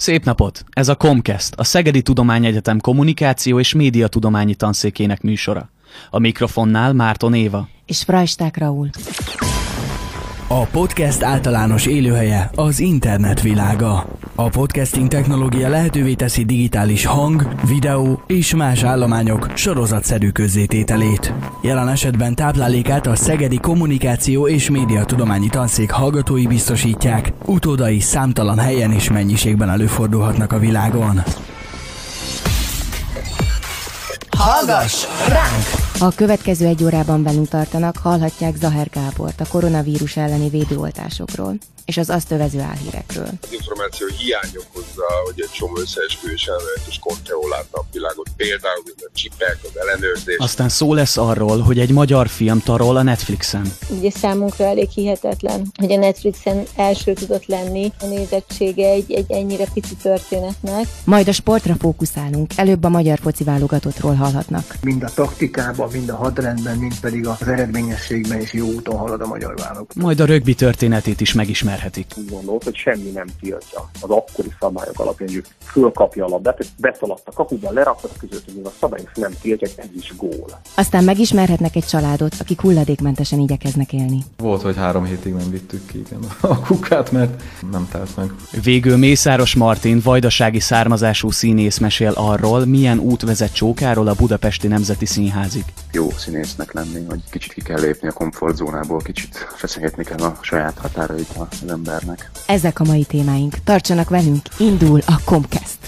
Szép napot! Ez a Comcast, a Szegedi Tudományegyetem kommunikáció és médiatudományi tanszékének műsora. A mikrofonnál Márton Éva. És Frajsták Raúl. A podcast általános élőhelye az internet világa. A podcasting technológia lehetővé teszi digitális hang, videó és más állományok sorozatszerű közzétételét. Jelen esetben táplálékát a Szegedi Kommunikáció és Médiatudományi Tanszék hallgatói biztosítják, utódai számtalan helyen és mennyiségben előfordulhatnak a világon. Hallgass ránk! A következő egy órában velünk tartanak, hallhatják Zaher Gábort a koronavírus elleni védőoltásokról és az azt övező álhírekről. Az információ hiány okozza, hogy egy csomó összeesküvés elmélet és konteó lát napvilágot, például mint a csipek, az ellenőrzés. Aztán szó lesz arról, hogy egy magyar film tarol a Netflixen. Ugye számunkra elég hihetetlen, hogy a Netflixen első tudott lenni a nézettsége egy, egy ennyire pici történetnek. Majd a sportra fókuszálunk, előbb a magyar foci válogatottról hallhatnak. Mind a taktikában, mind a hadrendben, mind pedig az eredményességben is jó úton halad a magyar válogatott. Majd a rögbi történetét is megismerhetik. Úgy gondolt, hogy semmi nem tiltja az akkori szabályok alapján, hogy fölkapja a labdát, beszaladt a kapuba, lerakott között, hogy a szabályok nem tiltja, ez is gól. Aztán megismerhetnek egy családot, akik hulladékmentesen igyekeznek élni. Volt, hogy három hétig nem vittük ki igen, a kukát, mert nem telt meg. Végül Mészáros Martin, vajdasági származású színész mesél arról, milyen út vezet Csókáról a Budapesti Nemzeti Színházig. Jó színésznek lenni, hogy kicsit ki kell lépni a komfortzónából, kicsit feszegetni kell a saját határait az embernek. Ezek a mai témáink. Tartsanak velünk, indul a Comcast.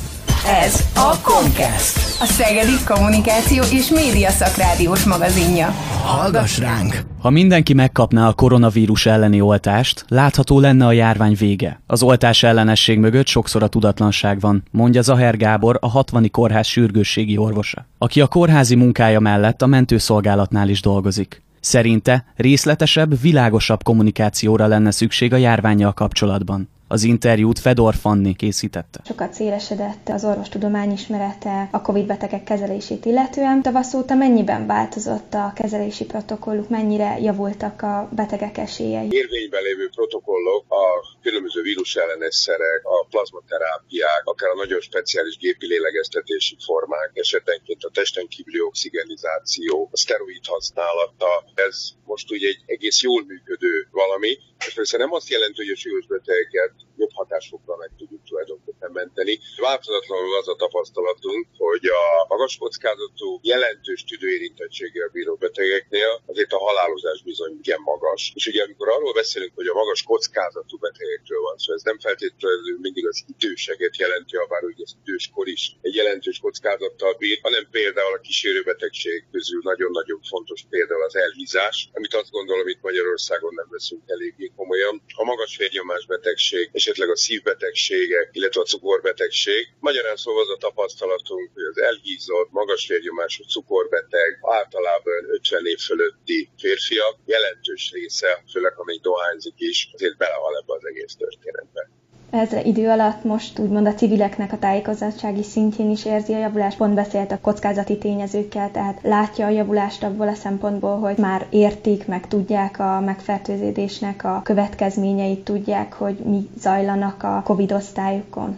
Ez a Comcast, a Szegedi Kommunikáció és Média Szakrádiós magazinja. Hallgass ránk! Ha mindenki megkapná a koronavírus elleni oltást, látható lenne a járvány vége. Az oltás ellenesség mögött sokszor a tudatlanság van, mondja Zaher Gábor, a 60. kórház sürgősségi orvosa, aki a kórházi munkája mellett a mentőszolgálatnál is dolgozik. Szerinte részletesebb, világosabb kommunikációra lenne szükség a járványjal kapcsolatban. Az interjút Fedor Fanni készítette. Sokat szélesedett az orvostudomány ismerete a COVID betegek kezelését illetően. Tavasz óta mennyiben változott a kezelési protokolluk, mennyire javultak a betegek esélyei? Érvényben lévő protokollok, a különböző vírus ellenes szerek, a plazmaterápiák, akár a nagyon speciális gépi lélegeztetési formák, esetenként a testen kívüli oxigenizáció, a szteroid használata, ez most ugye egy egész jól működő valami, és nem azt jelenti, hogy a súlyos betegeket jobb hatásokra meg tudjuk tulajdonképpen menteni. Változatlanul az a tapasztalatunk, hogy a magas kockázatú, jelentős tüdőérintettséggel bíró betegeknél azért a halálozás bizony igen magas. És ugye amikor arról beszélünk, hogy a magas kockázatú betegekről van szó, ez nem feltétlenül mindig az időseket jelenti, ha bár ugye az időskor is egy jelentős kockázattal bír, hanem például a kísérőbetegség közül nagyon-nagyon fontos például az elhízás, amit azt gondolom itt Magyarországon nem veszünk eléggé komolyan. A magas vérnyomás betegség, esetleg a szívbetegségek, illetve a cukorbetegség. Magyarán szóval az a tapasztalatunk, hogy az elhízott, magas vérnyomású cukorbeteg, általában 50 év fölötti férfiak jelentős része, főleg ha még dohányzik is, azért belehal ebbe az egész történetbe ezre idő alatt most úgymond a civileknek a tájékozottsági szintjén is érzi a javulást. Pont beszélt a kockázati tényezőkkel, tehát látja a javulást abból a szempontból, hogy már értik, meg tudják a megfertőződésnek a következményeit, tudják, hogy mi zajlanak a COVID osztályokon.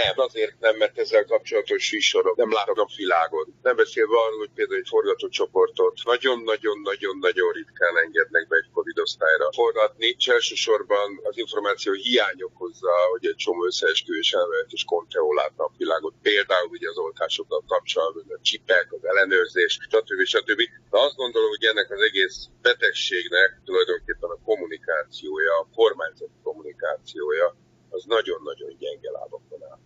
Nem, azért nem, mert ezzel kapcsolatos sísorok nem látok a világot. Nem beszélve arról, hogy például egy forgatócsoportot nagyon-nagyon-nagyon-nagyon ritkán engednek be egy Covid osztályra forgatni, és elsősorban az információ hiány okozza, hogy egy csomó összeesküvés elmélet és konteó látna a világot. Például ugye az oltásokkal kapcsolatban, a csipek, az ellenőrzés, stb. stb. De azt gondolom, hogy ennek az egész betegségnek tulajdonképpen a kommunikációja, a kormányzati kommunikációja az nagyon-nagyon gyenge lábakon áll.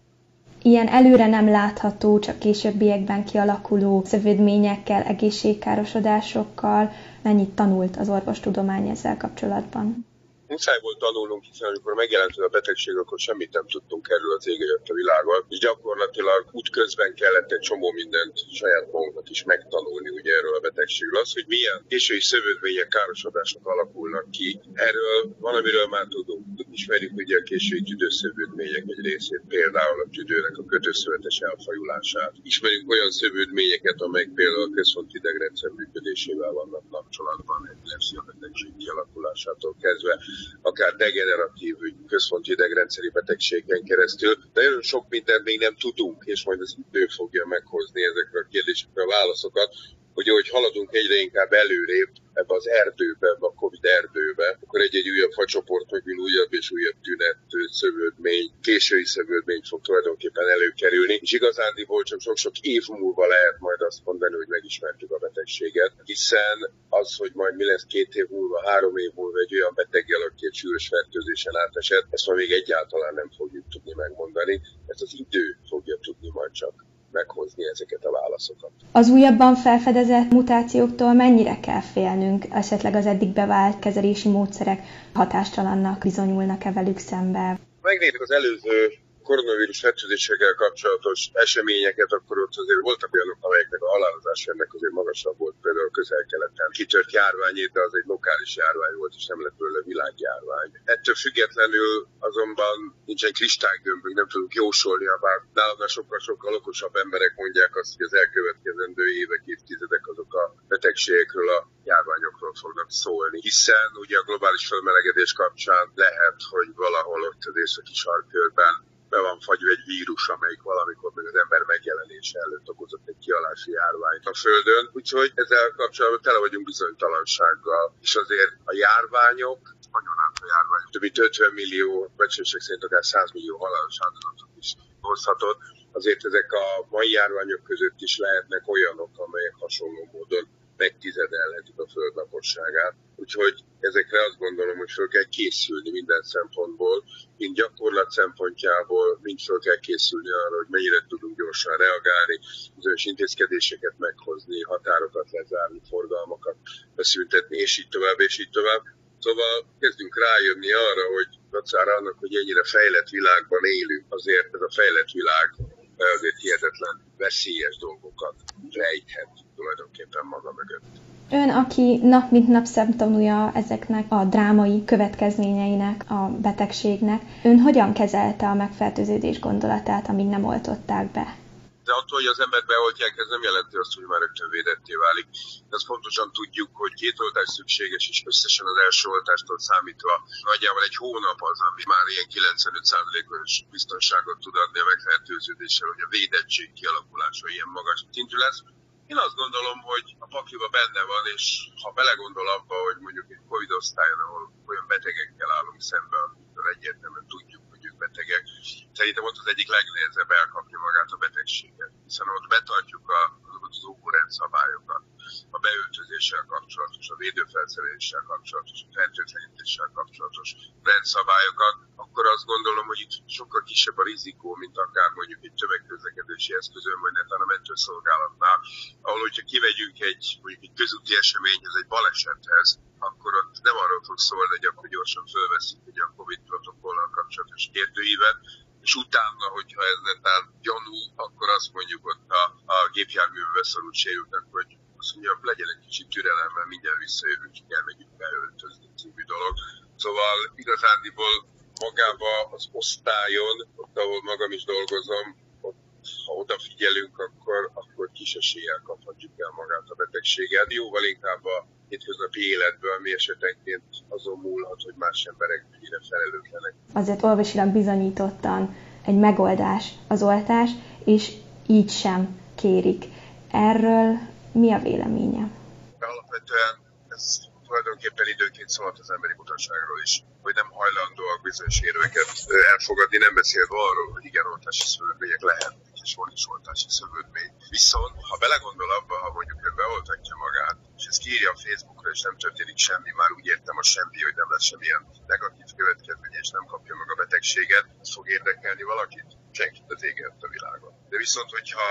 Ilyen előre nem látható, csak későbbiekben kialakuló szövődményekkel, egészségkárosodásokkal mennyit tanult az orvostudomány ezzel kapcsolatban? Muszáj volt tanulnunk, hiszen amikor megjelent a betegség, akkor semmit nem tudtunk erről az ég a világon, és gyakorlatilag út közben kellett egy csomó mindent saját magunknak is megtanulni ugye erről a betegségről. Az, hogy milyen késői szövődmények, károsodások alakulnak ki, erről valamiről már tudunk. Ismerjük ugye a késői tüdőszövődmények egy részét, például a tüdőnek a kötőszövetes elfajulását. Ismerjük olyan szövődményeket, amelyek például a központi idegrendszer működésével vannak kapcsolatban, egy betegség kialakulásától kezdve akár degeneratív központi idegrendszeri betegségen keresztül. Nagyon sok mindent még nem tudunk, és majd az idő fogja meghozni ezekre a kérdésekre a válaszokat hogy ahogy haladunk egyre inkább előrébb ebbe az erdőbe, ebbe a Covid erdőbe, akkor egy-egy újabb facsoport megint újabb és újabb tünet, szövődmény, késői szövődmény fog tulajdonképpen előkerülni, és igazándiból csak sok-sok év múlva lehet majd azt mondani, hogy megismertük a betegséget, hiszen az, hogy majd mi lesz két év múlva, három év múlva egy olyan beteggel, aki egy sűrűs fertőzésen átesett, ezt ma még egyáltalán nem fogjuk tudni megmondani, ezt az idő fogja tudni majd csak meghozni ezeket a válaszokat. Az újabban felfedezett mutációktól mennyire kell félnünk? Esetleg az eddig bevált kezelési módszerek hatástalannak bizonyulnak-e velük szembe? Megnézzük az előző koronavírus fertőzésekkel kapcsolatos eseményeket, akkor ott azért voltak olyanok, amelyeknek a halálozás ennek azért magasabb volt, például közel-keleten kitört járványét, de az egy lokális járvány volt, és nem lett belőle világjárvány. Ettől függetlenül azonban nincsen kristálygömbünk, nem tudunk jósolni, bár nálam sokkal-sokkal okosabb emberek mondják azt, hogy az elkövetkezendő évek, évtizedek azok a betegségekről, a járványokról fognak szólni, hiszen ugye a globális felmelegedés kapcsán lehet, hogy valahol ott az északi sarkörben be van fagyva egy vírus, amelyik valamikor még az ember megjelenése előtt okozott egy kialási járványt a Földön. Úgyhogy ezzel kapcsolatban tele vagyunk bizonytalansággal. És azért a járványok, nagyon a járvány, több mint 50 millió, becslések szerint akár 100 millió halálos áldozatot is hozhatott. Azért ezek a mai járványok között is lehetnek olyanok, amelyek hasonló módon megtizedelhetik a föld lakosságát. Úgyhogy ezekre azt gondolom, hogy föl kell készülni minden szempontból, mind gyakorlat szempontjából, mind föl kell készülni arra, hogy mennyire tudunk gyorsan reagálni, bizonyos intézkedéseket meghozni, határokat lezárni, forgalmakat beszüntetni, és így tovább, és így tovább. Szóval kezdünk rájönni arra, hogy dacára annak, hogy ennyire fejlett világban élünk, azért ez a fejlett világ azért hihetetlen veszélyes dolgokat rejthet tulajdonképpen maga mögött. Ön, aki nap mint nap szemtanúja ezeknek a drámai következményeinek, a betegségnek, ön hogyan kezelte a megfertőződés gondolatát, amíg nem oltották be? De attól, hogy az ember beoltják, ez nem jelenti azt, hogy már rögtön védetté válik. Ezt pontosan tudjuk, hogy két oltás szükséges, és összesen az első oltástól számítva nagyjából egy hónap az, ami már ilyen 95%-os biztonságot tud adni a megfertőződéssel, hogy a védettség kialakulása ilyen magas szintű lesz. Én azt gondolom, hogy a pakliba benne van, és ha belegondol abba, hogy mondjuk egy Covid osztályon, ahol olyan betegekkel állunk szembe, amikor egyértelműen tudjuk, hogy ők betegek, szerintem ott az egyik legnehezebb elkapni magát a betegséget, hiszen ott betartjuk a, azokat az óvorendszabályokat, a beöltözéssel kapcsolatos, a védőfelszereléssel kapcsolatos, a fertőtlenítéssel kapcsolatos rendszabályokat, akkor azt gondolom, hogy itt sokkal kisebb a rizikó, mint akár mondjuk egy tömegközlekedési eszközön, vagy netán a mentőszolgálatnál, ahol hogyha kivegyünk egy, mondjuk egy közúti eseményhez, egy balesethez, akkor ott nem arról fog szólni, hogy akkor gyorsan fölveszik egy a Covid protokollal kapcsolatos kérdőívet, és utána, hogyha ez netán gyanú, akkor azt mondjuk ott a, a gépjárművbe szorult sérültek, hogy azt mondja, legyen egy kicsit türelem, mert mindjárt visszajövünk, ki kell megyünk beöltözni című dolog. Szóval igazándiból magába az osztályon, ott ahol magam is dolgozom, ott, ha odafigyelünk, akkor, akkor kis eséllyel kaphatjuk el magát a betegséget. Jóval inkább a hétköznapi életből, ami esetenként azon múlhat, hogy más emberek mennyire felelőtlenek. Azért orvosilag bizonyítottan egy megoldás az oltás, és így sem kérik. Erről mi a véleménye? Alapvetően ez tulajdonképpen időnként szólt az emberi mutatságról is, hogy nem hajlandóak bizonyos érveket elfogadni, nem beszélve arról, hogy igen, oltási szövődmények lehet, és oltási szövődmény. Viszont, ha belegondol abba, ha mondjuk ön beoltatja magát, és ezt kiírja a Facebookra, és nem történik semmi, már úgy értem a semmi, hogy nem lesz semmilyen negatív következmény, és nem kapja meg a betegséget, ez fog érdekelni valakit? Senkit az éget a világon. De viszont, hogyha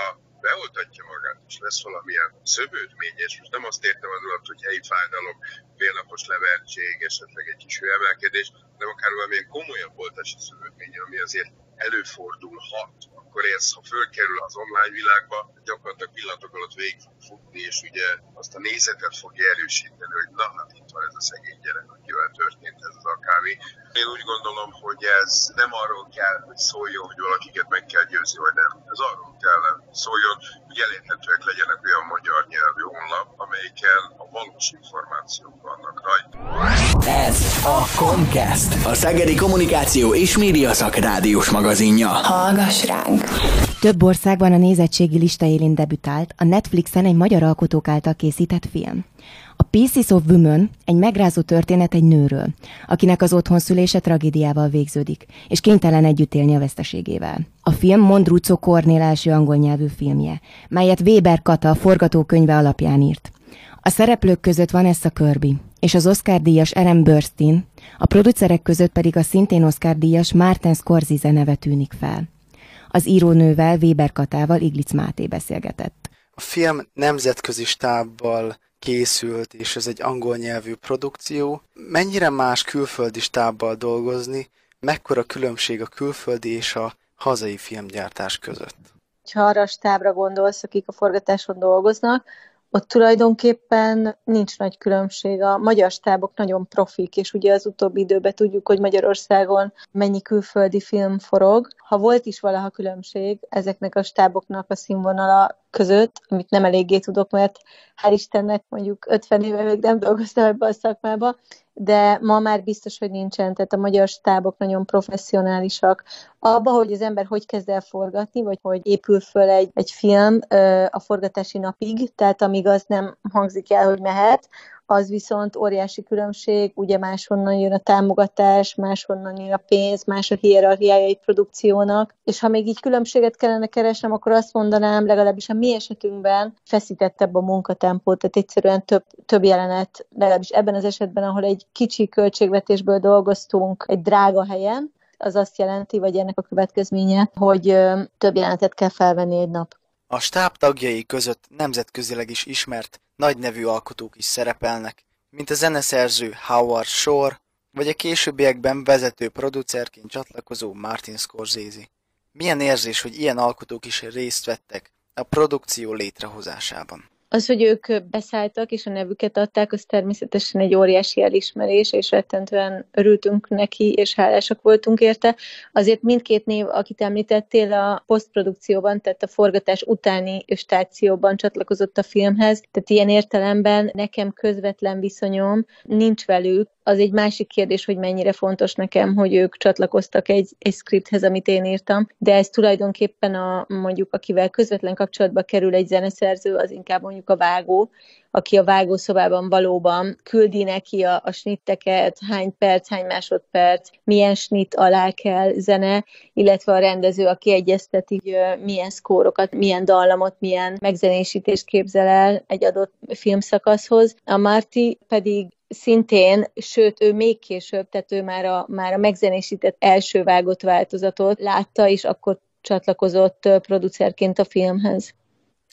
beoltatja magát, és lesz valamilyen szövődmény, és most nem azt értem az alatt, hogy helyi fájdalom, félnapos levertség, esetleg egy kis hőemelkedés, de akár valamilyen komolyabb oltási szövődmény, ami azért előfordulhat, akkor ez, ha fölkerül az online világba, gyakorlatilag pillanatok alatt végig fog futni, és ugye azt a nézetet fogja erősíteni, hogy na, hát itt van ez a szegény gyerek, akivel történt ez az akármi. Én úgy gondolom, hogy ez nem arról kell, hogy szóljon, hogy valakiket meg kell győzni, vagy nem. Ez arról kell szóljon, hogy elérhetőek legyenek olyan magyar nyelvű honlap, amelyiken a valós információk vannak rajta. Ez a Comcast, a Szegedi Kommunikáció és Média Szakrádiós magazinja. Hallgass ránk! Több országban a nézettségi lista élén debütált a Netflixen egy magyar alkotók által készített film. A Pieces of Women egy megrázó történet egy nőről, akinek az otthonszülése tragédiával végződik, és kénytelen együtt élni a veszteségével. A film Mondrucco Kornél első angol nyelvű filmje, melyet Weber Kata forgatókönyve alapján írt. A szereplők között van Essa Kirby, és az Oscar-díjas Eren Burstyn, a producerek között pedig a szintén Oscar-díjas Martin Scorsese neve tűnik fel. Az írónővel, Weber Katával Iglic Máté beszélgetett. A film nemzetközi stábbal készült, és ez egy angol nyelvű produkció. Mennyire más külföldi stábbal dolgozni, mekkora különbség a külföldi és a hazai filmgyártás között? Ha arra a stábra gondolsz, akik a forgatáson dolgoznak, ott tulajdonképpen nincs nagy különbség. A magyar stábok nagyon profik, és ugye az utóbbi időben tudjuk, hogy Magyarországon mennyi külföldi film forog. Ha volt is valaha különbség ezeknek a stáboknak a színvonala között, amit nem eléggé tudok, mert hál' Istennek mondjuk 50 éve még nem dolgoztam ebbe a szakmába, de ma már biztos, hogy nincsen, tehát a magyar stábok nagyon professzionálisak. Abba, hogy az ember hogy kezd el forgatni, vagy hogy épül föl egy, egy film a forgatási napig, tehát amíg az nem hangzik el, hogy mehet, az viszont óriási különbség, ugye máshonnan jön a támogatás, máshonnan jön a pénz, más a hierarchiája egy produkciónak, és ha még így különbséget kellene keresnem, akkor azt mondanám, legalábbis a mi esetünkben feszítettebb a munkatempó, tehát egyszerűen több, több jelenet, legalábbis ebben az esetben, ahol egy kicsi költségvetésből dolgoztunk egy drága helyen, az azt jelenti, vagy ennek a következménye, hogy több jelenetet kell felvenni egy nap. A stáb tagjai között nemzetközileg is ismert nagy nevű alkotók is szerepelnek, mint a zeneszerző Howard Shore, vagy a későbbiekben vezető producerként csatlakozó Martin Scorsese. Milyen érzés, hogy ilyen alkotók is részt vettek a produkció létrehozásában? Az, hogy ők beszálltak és a nevüket adták, az természetesen egy óriási elismerés, és rettentően örültünk neki, és hálásak voltunk érte. Azért mindkét név, akit említettél, a posztprodukcióban, tehát a forgatás utáni stációban csatlakozott a filmhez, tehát ilyen értelemben nekem közvetlen viszonyom nincs velük, az egy másik kérdés, hogy mennyire fontos nekem, hogy ők csatlakoztak egy, egy scripthez, amit én írtam, de ez tulajdonképpen a, mondjuk, akivel közvetlen kapcsolatba kerül egy zeneszerző, az inkább mondjuk a vágó, aki a vágószobában valóban küldi neki a, a snitteket, hány perc, hány másodperc, milyen snit alá kell zene, illetve a rendező, aki egyezteti, hogy milyen szkórokat, milyen dallamot, milyen megzenésítést képzel el egy adott filmszakaszhoz. A Marti pedig szintén, sőt, ő még később, tehát ő már a, már a megzenésített első vágott változatot látta, és akkor csatlakozott producerként a filmhez.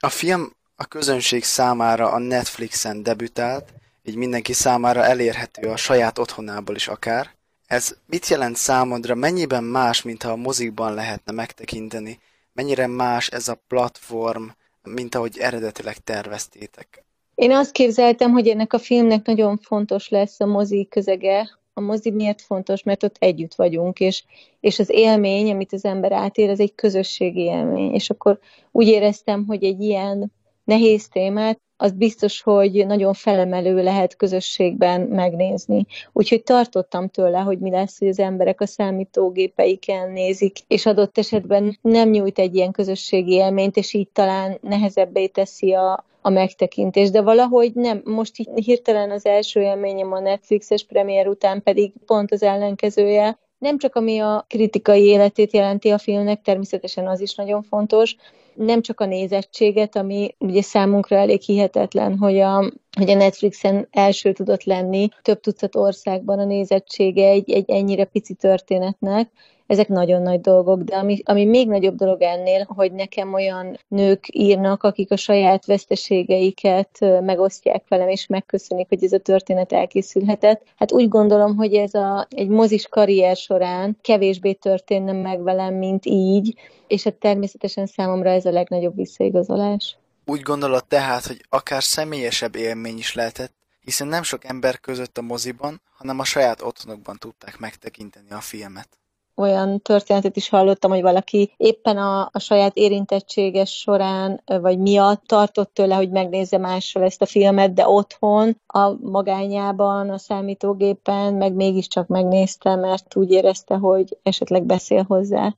A film a közönség számára a Netflixen debütált, így mindenki számára elérhető a saját otthonából is akár. Ez mit jelent számodra, mennyiben más, mint ha a mozikban lehetne megtekinteni, mennyire más ez a platform, mint ahogy eredetileg terveztétek? Én azt képzeltem, hogy ennek a filmnek nagyon fontos lesz a mozi közege. A mozi miért fontos? Mert ott együtt vagyunk, és, és az élmény, amit az ember átér, ez egy közösségi élmény. És akkor úgy éreztem, hogy egy ilyen nehéz témát, az biztos, hogy nagyon felemelő lehet közösségben megnézni. Úgyhogy tartottam tőle, hogy mi lesz, hogy az emberek a számítógépeiken nézik, és adott esetben nem nyújt egy ilyen közösségi élményt, és így talán nehezebbé teszi a, a megtekintés, de valahogy nem. Most így hirtelen az első élményem a Netflixes premier után pedig pont az ellenkezője. Nem csak ami a kritikai életét jelenti a filmnek, természetesen az is nagyon fontos, nem csak a nézettséget, ami ugye számunkra elég hihetetlen, hogy a, hogy a Netflixen első tudott lenni több tucat országban a nézettsége egy, egy ennyire pici történetnek, ezek nagyon nagy dolgok, de ami, ami még nagyobb dolog ennél, hogy nekem olyan nők írnak, akik a saját veszteségeiket megosztják velem, és megköszönik, hogy ez a történet elkészülhetett. Hát úgy gondolom, hogy ez a, egy mozis karrier során kevésbé történne meg velem, mint így, és hát természetesen számomra ez a legnagyobb visszaigazolás. Úgy gondolod tehát, hogy akár személyesebb élmény is lehetett, hiszen nem sok ember között a moziban, hanem a saját otthonokban tudták megtekinteni a filmet. Olyan történetet is hallottam, hogy valaki éppen a, a saját érintettséges során, vagy miatt tartott tőle, hogy megnézze mással ezt a filmet, de otthon, a magányában, a számítógépen, meg mégiscsak megnézte, mert úgy érezte, hogy esetleg beszél hozzá.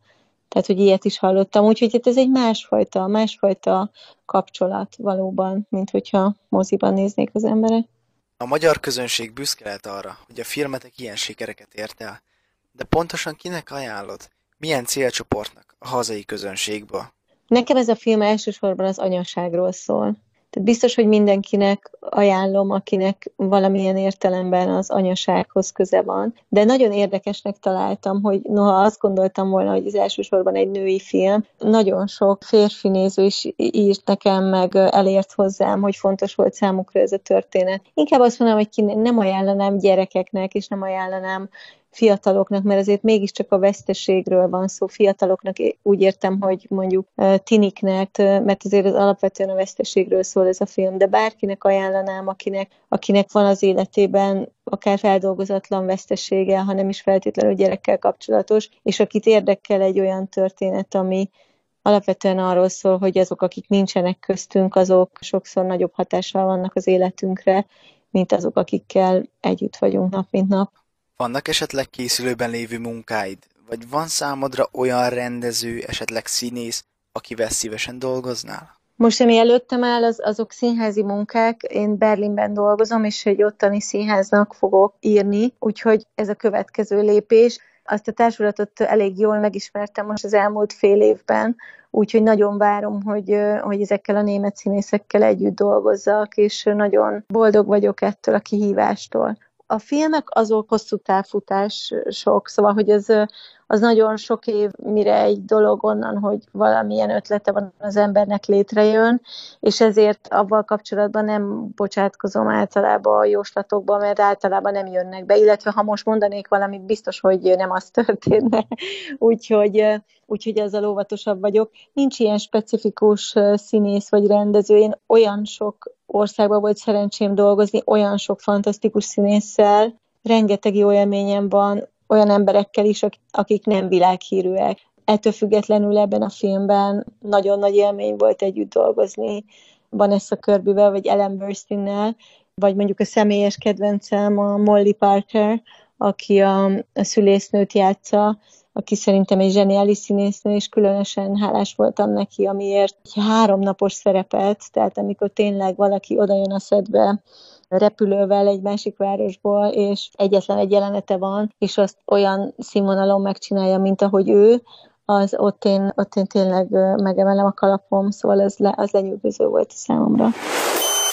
Tehát, hogy ilyet is hallottam. Úgyhogy hát ez egy másfajta, másfajta kapcsolat valóban, mint hogyha moziban néznék az emberek. A magyar közönség büszke lehet arra, hogy a filmetek ilyen sikereket ért el. De pontosan kinek ajánlod? Milyen célcsoportnak a hazai közönségből? Nekem ez a film elsősorban az anyaságról szól. Tehát biztos, hogy mindenkinek ajánlom, akinek valamilyen értelemben az anyasághoz köze van. De nagyon érdekesnek találtam, hogy noha azt gondoltam volna, hogy ez elsősorban egy női film, nagyon sok férfi néző is írt nekem, meg elért hozzám, hogy fontos volt számukra ez a történet. Inkább azt mondom, hogy nem ajánlanám gyerekeknek, és nem ajánlanám fiataloknak, mert azért mégiscsak a veszteségről van szó fiataloknak, úgy értem, hogy mondjuk tiniknek, mert azért az alapvetően a veszteségről szól ez a film, de bárkinek ajánlanám, akinek, akinek van az életében akár feldolgozatlan vesztesége, hanem is feltétlenül gyerekkel kapcsolatos, és akit érdekel egy olyan történet, ami, alapvetően arról szól, hogy azok, akik nincsenek köztünk, azok sokszor nagyobb hatással vannak az életünkre, mint azok, akikkel együtt vagyunk nap mint nap. Vannak esetleg készülőben lévő munkáid? Vagy van számodra olyan rendező, esetleg színész, akivel szívesen dolgoznál? Most, ami előttem áll, az, azok színházi munkák. Én Berlinben dolgozom, és egy ottani színháznak fogok írni, úgyhogy ez a következő lépés. Azt a társulatot elég jól megismertem most az elmúlt fél évben, úgyhogy nagyon várom, hogy, hogy ezekkel a német színészekkel együtt dolgozzak, és nagyon boldog vagyok ettől a kihívástól a filmek azok hosszú távfutások, szóval, hogy ez az nagyon sok év, mire egy dolog onnan, hogy valamilyen ötlete van az embernek létrejön, és ezért avval kapcsolatban nem bocsátkozom általában a jóslatokba, mert általában nem jönnek be, illetve ha most mondanék valamit, biztos, hogy nem az történne, úgyhogy, úgyhogy ezzel óvatosabb vagyok. Nincs ilyen specifikus színész vagy rendező, én olyan sok országban volt szerencsém dolgozni, olyan sok fantasztikus színésszel, rengeteg jó élményem van, olyan emberekkel is, akik nem világhírűek. Ettől függetlenül ebben a filmben nagyon nagy élmény volt együtt dolgozni Vanessa Kirbyvel, vagy Ellen Burstyn-nel, vagy mondjuk a személyes kedvencem a Molly Parker, aki a, a szülésznőt játsza, aki szerintem egy zseniális színésznő, és különösen hálás voltam neki, amiért egy háromnapos szerepet, tehát amikor tényleg valaki odajön a szedbe, repülővel egy másik városból, és egyetlen egy jelenete van, és azt olyan színvonalon megcsinálja, mint ahogy ő, az ott én, ott én tényleg megemelem a kalapom, szóval ez le, az lenyűgöző volt számomra.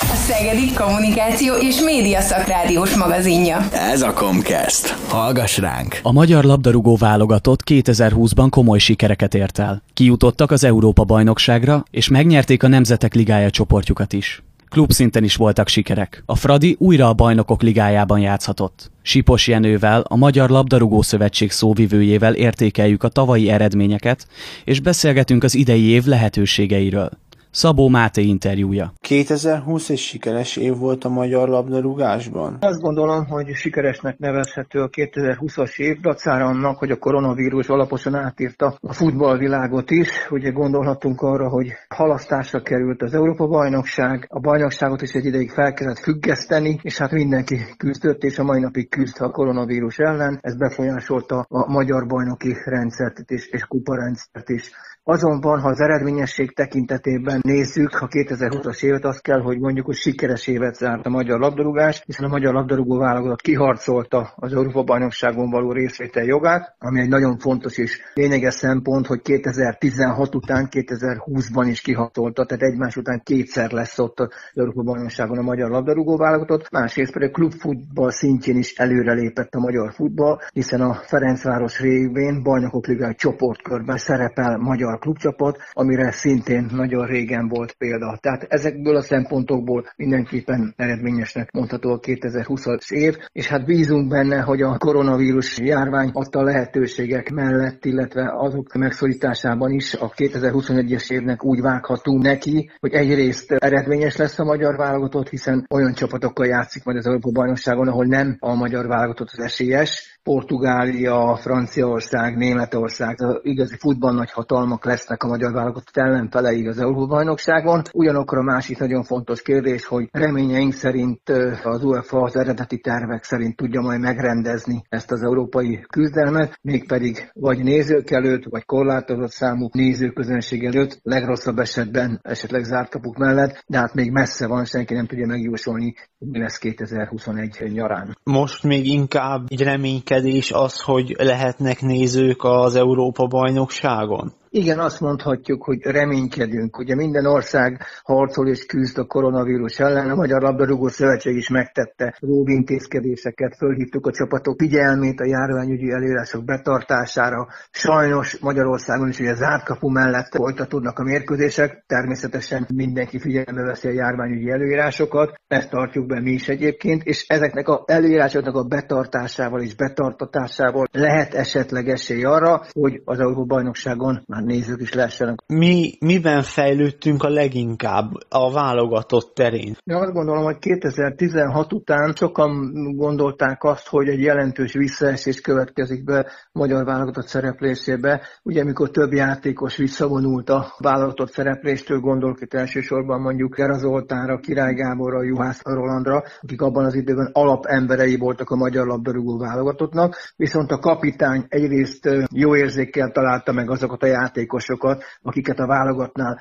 A Szegedi Kommunikáció és Média Szakrádiós magazinja. Ez a Comcast. Hallgass ránk! A magyar labdarúgó válogatott 2020-ban komoly sikereket ért el. Kijutottak az Európa-bajnokságra, és megnyerték a Nemzetek Ligája csoportjukat is. Klubszinten is voltak sikerek. A Fradi újra a bajnokok ligájában játszhatott. Sipos Jenővel, a Magyar Labdarúgó Szövetség szóvivőjével értékeljük a tavalyi eredményeket, és beszélgetünk az idei év lehetőségeiről. Szabó Máté interjúja. 2020 egy sikeres év volt a magyar labdarúgásban? Azt gondolom, hogy sikeresnek nevezhető a 2020-as év, dacára annak, hogy a koronavírus alaposan átírta a futballvilágot is. Ugye gondolhatunk arra, hogy halasztásra került az Európa-bajnokság, a bajnokságot is egy ideig fel kellett függeszteni, és hát mindenki küzdött, és a mai napig küzd a koronavírus ellen. Ez befolyásolta a magyar bajnoki rendszert és, és kuparendszert is. Azonban, ha az eredményesség tekintetében nézzük, ha 2020-as évet, azt kell, hogy mondjuk, hogy sikeres évet zárt a magyar labdarúgás, hiszen a magyar labdarúgó válogatott kiharcolta az Európa-bajnokságon való részvétel jogát, ami egy nagyon fontos és lényeges szempont, hogy 2016 után 2020-ban is kiharcolta, tehát egymás után kétszer lesz ott az Európa-bajnokságon a magyar labdarúgó válogatott, másrészt pedig a klubfutball szintjén is előrelépett a magyar futball, hiszen a Ferencváros révén bajnokok ligája csoportkörben szerepel magyar klubcsapat, amire szintén nagyon régen volt példa. Tehát ezekből a szempontokból mindenképpen eredményesnek mondható a 2020-as év, és hát bízunk benne, hogy a koronavírus járvány adta lehetőségek mellett, illetve azok megszorításában is a 2021-es évnek úgy vághatunk neki, hogy egyrészt eredményes lesz a magyar válogatott, hiszen olyan csapatokkal játszik majd az Európa bajnokságon, ahol nem a magyar válogatott az esélyes, Portugália, Franciaország, Németország, az igazi futball nagy hatalmak lesznek a magyar válogatott ellenfeleig az Európa-bajnokságon. Ugyanakkor a másik nagyon fontos kérdés, hogy reményeink szerint az UEFA az eredeti tervek szerint tudja majd megrendezni ezt az európai küzdelmet, mégpedig vagy nézők előtt, vagy korlátozott számú nézőközönség előtt, legrosszabb esetben esetleg zárt kapuk mellett, de hát még messze van, senki nem tudja megjósolni, mi lesz 2021 nyarán. Most még inkább egy reménykedés az, hogy lehetnek nézők az Európa-bajnokságon? Igen, azt mondhatjuk, hogy reménykedünk. Ugye minden ország harcol és küzd a koronavírus ellen. A Magyar Labdarúgó Szövetség is megtette intézkedéseket, fölhívtuk a csapatok figyelmét a járványügyi előírások betartására. Sajnos Magyarországon is ugye zárt kapu mellett folytatódnak a mérkőzések. Természetesen mindenki figyelembe veszi a járványügyi előírásokat. Ezt tartjuk be mi is egyébként, és ezeknek a előírásoknak a betartásával és betartatásával lehet esetleg esély arra, hogy az Európa-bajnokságon már nézők is lehessenek. Mi, miben fejlődtünk a leginkább a válogatott terén? Én azt gondolom, hogy 2016 után sokan gondolták azt, hogy egy jelentős visszaesés következik be magyar válogatott szereplésébe. Ugye, amikor több játékos visszavonult a válogatott szerepléstől, gondolok itt elsősorban mondjuk Gera Zoltánra, Király Gáborra, Juhász Rolandra, akik abban az időben alapemberei voltak a magyar labdarúgó válogatottnak, viszont a kapitány egyrészt jó érzékkel találta meg azokat a játékokat, játékosokat, akiket a válogatnál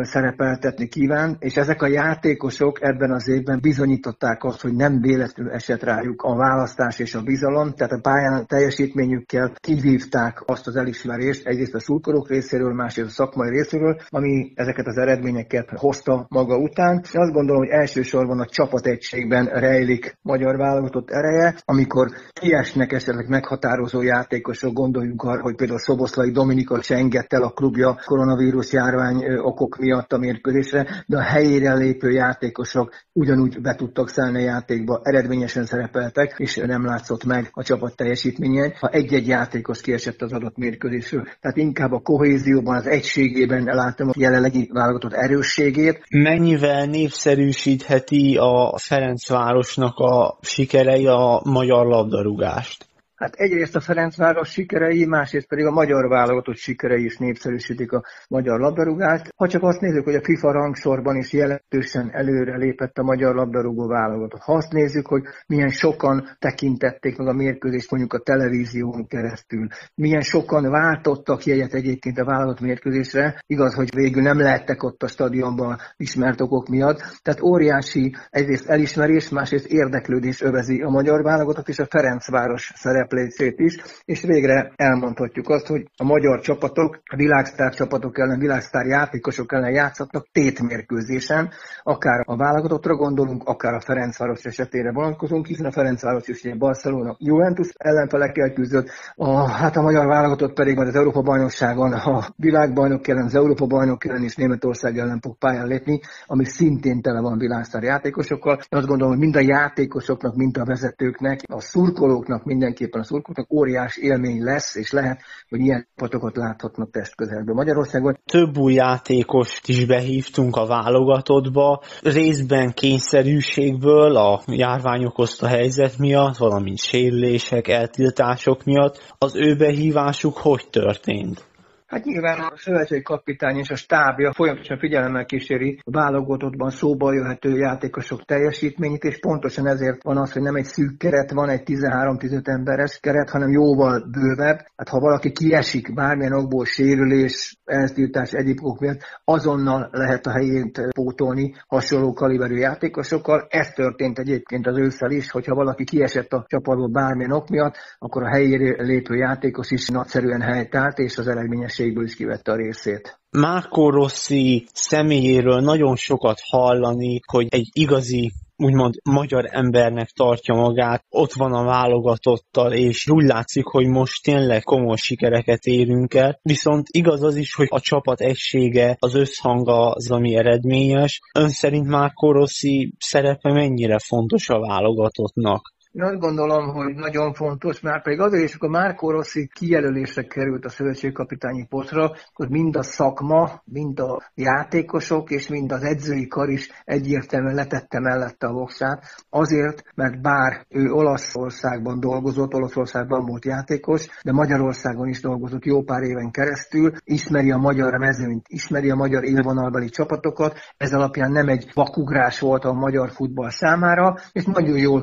szerepeltetni kíván, és ezek a játékosok ebben az évben bizonyították azt, hogy nem véletlenül esett rájuk a választás és a bizalom, tehát a pályán teljesítményükkel kivívták azt az elismerést, egyrészt a szurkolók részéről, másrészt a szakmai részéről, ami ezeket az eredményeket hozta maga után. Én azt gondolom, hogy elsősorban a csapategységben rejlik magyar válogatott ereje, amikor kiesnek esetleg meghatározó játékosok, gondoljunk arra, hogy például Szoboszlai Dominika Csenget el a klubja koronavírus járvány okok miatt a mérkőzésre, de a helyére lépő játékosok ugyanúgy be tudtak szállni a játékba, eredményesen szerepeltek, és nem látszott meg a csapat teljesítményen, ha egy-egy játékos kiesett az adott mérkőzésről. Tehát inkább a kohézióban, az egységében látom a jelenlegi válogatott erősségét. Mennyivel népszerűsítheti a Ferencvárosnak a sikerei a magyar labdarúgást? Hát egyrészt a Ferencváros sikerei, másrészt pedig a magyar válogatott sikerei is népszerűsítik a magyar labdarúgást. Ha csak azt nézzük, hogy a FIFA rangsorban is jelentősen előre lépett a magyar labdarúgó válogatott. Ha azt nézzük, hogy milyen sokan tekintették meg a mérkőzést mondjuk a televízión keresztül, milyen sokan váltottak jegyet egyébként a válogatott mérkőzésre, igaz, hogy végül nem lehettek ott a stadionban ismert okok miatt. Tehát óriási egyrészt elismerés, másrészt érdeklődés övezi a magyar válogatott és a Ferencváros szerep szereplécét is, és végre elmondhatjuk azt, hogy a magyar csapatok, a világsztár csapatok ellen, világsztár játékosok ellen játszhatnak tétmérkőzésen, akár a válogatottra gondolunk, akár a Ferencváros esetére vonatkozunk, hiszen a Ferencváros is ugye Barcelona Juventus ellenfelekkel küzdött, a, hát a magyar válogatott pedig majd az Európa bajnokságon a világbajnok ellen, az Európa bajnok ellen és Németország ellen fog pályán lépni, ami szintén tele van világsztár játékosokkal. Azt gondolom, hogy mind a játékosoknak, mind a vezetőknek, a szurkolóknak mindenképpen a szurkolóknak óriás élmény lesz, és lehet, hogy ilyen csapatokat láthatnak testközelből Magyarországon. Több új játékost is behívtunk a válogatottba, részben kényszerűségből a járvány okozta helyzet miatt, valamint sérülések, eltiltások miatt. Az ő behívásuk hogy történt? Hát nyilván a szövetségi kapitány és a stábja folyamatosan figyelemmel kíséri a válogatottban szóba jöhető játékosok teljesítményét, és pontosan ezért van az, hogy nem egy szűk keret van, egy 13-15 emberes keret, hanem jóval bővebb. Hát ha valaki kiesik bármilyen okból sérülés, eltiltás, egyéb miatt, azonnal lehet a helyét pótolni hasonló kaliberű játékosokkal. Ez történt egyébként az ősszel is, hogyha valaki kiesett a csapatból bármilyen ok miatt, akkor a helyére lépő játékos is nagyszerűen helytált, és az eredményes tevékenységből is kivette a részét. Márkó Rossi személyéről nagyon sokat hallani, hogy egy igazi úgymond magyar embernek tartja magát, ott van a válogatottal, és úgy látszik, hogy most tényleg komoly sikereket érünk el. Viszont igaz az is, hogy a csapat egysége, az összhanga az, ami eredményes. Ön szerint Márkó Rossi szerepe mennyire fontos a válogatottnak? Én azt gondolom, hogy nagyon fontos, már pedig azért is, akkor Márko Rossi kijelölésre került a szövetségkapitányi posztra, akkor mind a szakma, mind a játékosok és mind az edzői kar is egyértelműen letette mellette a voksát, azért, mert bár ő Olaszországban dolgozott, Olaszországban volt játékos, de Magyarországon is dolgozott jó pár éven keresztül, ismeri a magyar mezőnyt, ismeri a magyar élvonalbeli csapatokat, ez alapján nem egy vakugrás volt a magyar futball számára, és nagyon jól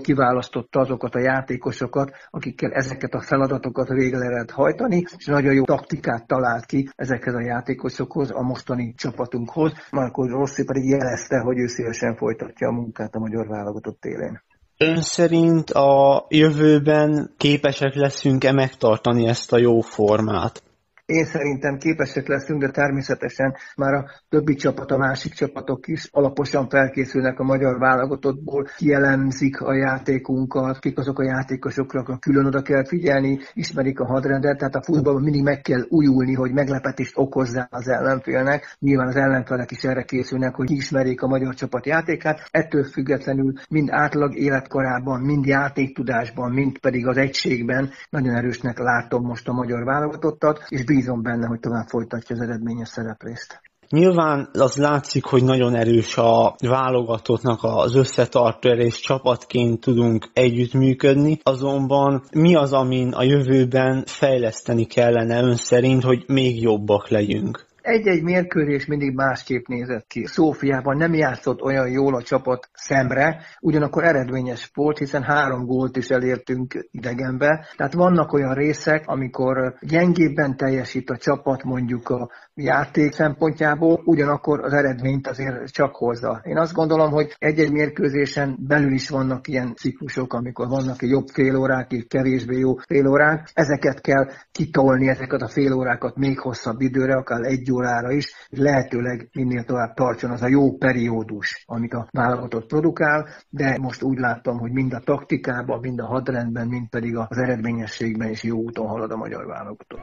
kiválasztotta azokat a játékosokat, akikkel ezeket a feladatokat végre lehet hajtani, és nagyon jó taktikát talált ki ezekhez a játékosokhoz, a mostani csapatunkhoz. Marko Rossi pedig jelezte, hogy ő szívesen folytatja a munkát a magyar válogatott élén. Ön szerint a jövőben képesek leszünk-e megtartani ezt a jó formát? Én szerintem képesek leszünk, de természetesen már a többi csapat, a másik csapatok is alaposan felkészülnek a magyar válogatottból, kielemzik a játékunkat, kik azok a játékosokra, akik külön oda kell figyelni, ismerik a hadrendet, tehát a futballban mindig meg kell újulni, hogy meglepetést okozzá az ellenfélnek. Nyilván az ellenfelek is erre készülnek, hogy ismerjék a magyar csapat játékát. Ettől függetlenül mind átlag életkorában, mind játéktudásban, mind pedig az egységben nagyon erősnek látom most a magyar válogatottat, és bízom benne, hogy tovább folytatja az eredményes szereplést. Nyilván az látszik, hogy nagyon erős a válogatottnak az összetartó és csapatként tudunk együttműködni, azonban mi az, amin a jövőben fejleszteni kellene ön szerint, hogy még jobbak legyünk? Egy-egy mérkőzés mindig másképp nézett ki. Szófiában nem játszott olyan jól a csapat szemre, ugyanakkor eredményes volt, hiszen három gólt is elértünk idegenbe. Tehát vannak olyan részek, amikor gyengébben teljesít a csapat mondjuk a játék szempontjából, ugyanakkor az eredményt azért csak hozza. Én azt gondolom, hogy egy-egy mérkőzésen belül is vannak ilyen ciklusok, amikor vannak jobb félórák és kevésbé jó félórák. Ezeket kell kitolni, ezeket a félórákat még hosszabb időre, akár egy órára is, és lehetőleg minél tovább tartson az a jó periódus, amit a válogatott produkál, de most úgy láttam, hogy mind a taktikában, mind a hadrendben, mind pedig az eredményességben is jó úton halad a magyar válogatott.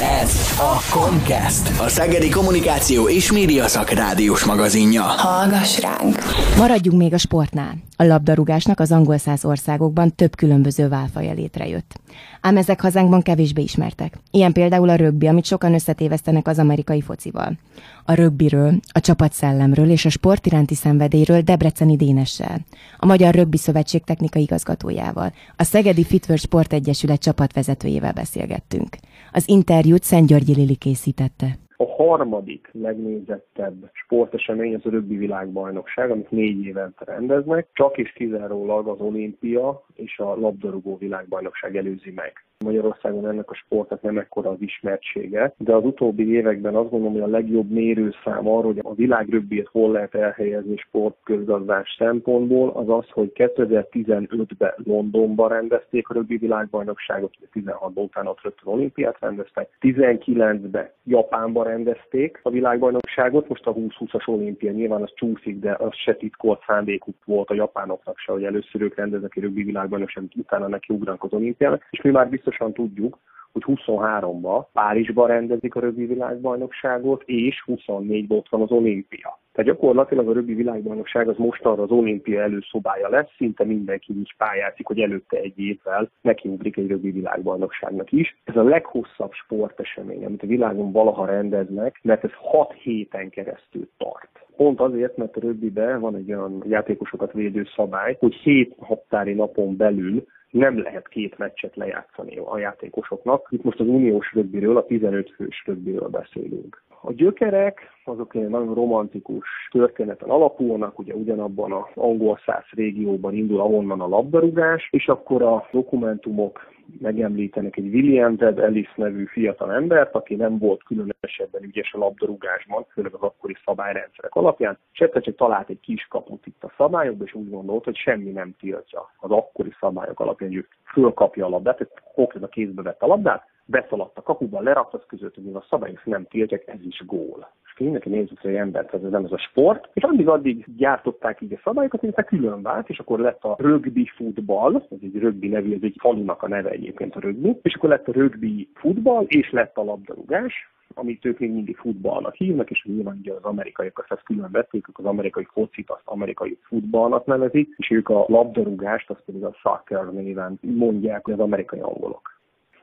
Ez a Comcast, a Szegedi Kommunikáció és Média Szakrádiós magazinja. Hallgass ránk! Maradjunk még a sportnál. A labdarúgásnak az angol száz országokban több különböző válfaja létrejött. Ám ezek hazánkban kevésbé ismertek. Ilyen például a rögbi, amit sokan összetévesztenek az amerikai focival. A rögbiről, a csapatszellemről és a sport iránti szenvedélyről Debreceni Dénessel, a Magyar Rögbi Szövetség technikai igazgatójával, a Szegedi Fitver Sport Egyesület csapatvezetőjével beszélgettünk. Az interjút Szent Györgyi Lili készítette. A harmadik legnézettebb sportesemény az a rögbi világbajnokság, amit négy évente rendeznek, csak is kizárólag az olimpia és a labdarúgó világbajnokság előzi meg. Magyarországon ennek a sportnak nem ekkora az ismertsége, de az utóbbi években azt gondolom, hogy a legjobb mérőszám arról, hogy a világ rögbiét hol lehet elhelyezni sportközgazdás szempontból, az az, hogy 2015-ben Londonban rendezték a rögbi világbajnokságot, 16-ban utána ott rögtön olimpiát rendeztek, 19-ben Japánban rendezték a világbajnokságot, most a 2020-as olimpia nyilván az csúszik, de az se titkolt szándékuk volt a japánoknak se, hogy először ők rendeznek egy rögbi világbajnokságot, utána neki ugranak az olimpiának, és mi már biztosan tudjuk, hogy 23-ba Párizsban rendezik a rögbi világbajnokságot, és 24-ben ott van az olimpia. Tehát gyakorlatilag a rögbi világbajnokság az most arra az olimpia előszobája lesz, szinte mindenki így pályázik, hogy előtte egy évvel nekiugrik egy rögbi világbajnokságnak is. Ez a leghosszabb sportesemény, amit a világon valaha rendeznek, mert ez 6 héten keresztül tart. Pont azért, mert a rögbibe van egy olyan játékosokat védő szabály, hogy 7 haptári napon belül nem lehet két meccset lejátszani a játékosoknak. Itt most az uniós rögbiről, a 15 fős rögbiről beszélünk. A gyökerek azok nagyon romantikus történeten alapulnak, ugye ugyanabban az angol száz régióban indul, ahonnan a labdarúgás, és akkor a dokumentumok megemlítenek egy William Ted Ellis nevű fiatal embert, aki nem volt különösebben ügyes a labdarúgásban, főleg az akkori szabályrendszerek alapján, és csak talált egy kis kaput itt a szabályokba, és úgy gondolt, hogy semmi nem tiltja az akkori szabályok alapján, hogy ő fölkapja a labdát, tehát konkrétan a kézbe vett a labdát, beszaladt a kapuban, lerakt az között, hogy a szabályok nem tiltják, ez is gól. És mindenki nézzük, hogy embert, ez nem ez a sport. És addig addig gyártották így a szabályokat, hogy külön vált, és akkor lett a rögbi futball, ez egy rögbi nevű, ez egy falunak a neve egyébként a rögbi, és akkor lett a rögbi futball, és lett a labdarúgás, amit ők még mindig futballnak hívnak, és nyilván ugye az amerikaiak ezt külön vették, az amerikai focit azt amerikai futballnak nevezik, és ők a labdarúgást, azt pedig a soccer néven mondják, az amerikai angolok.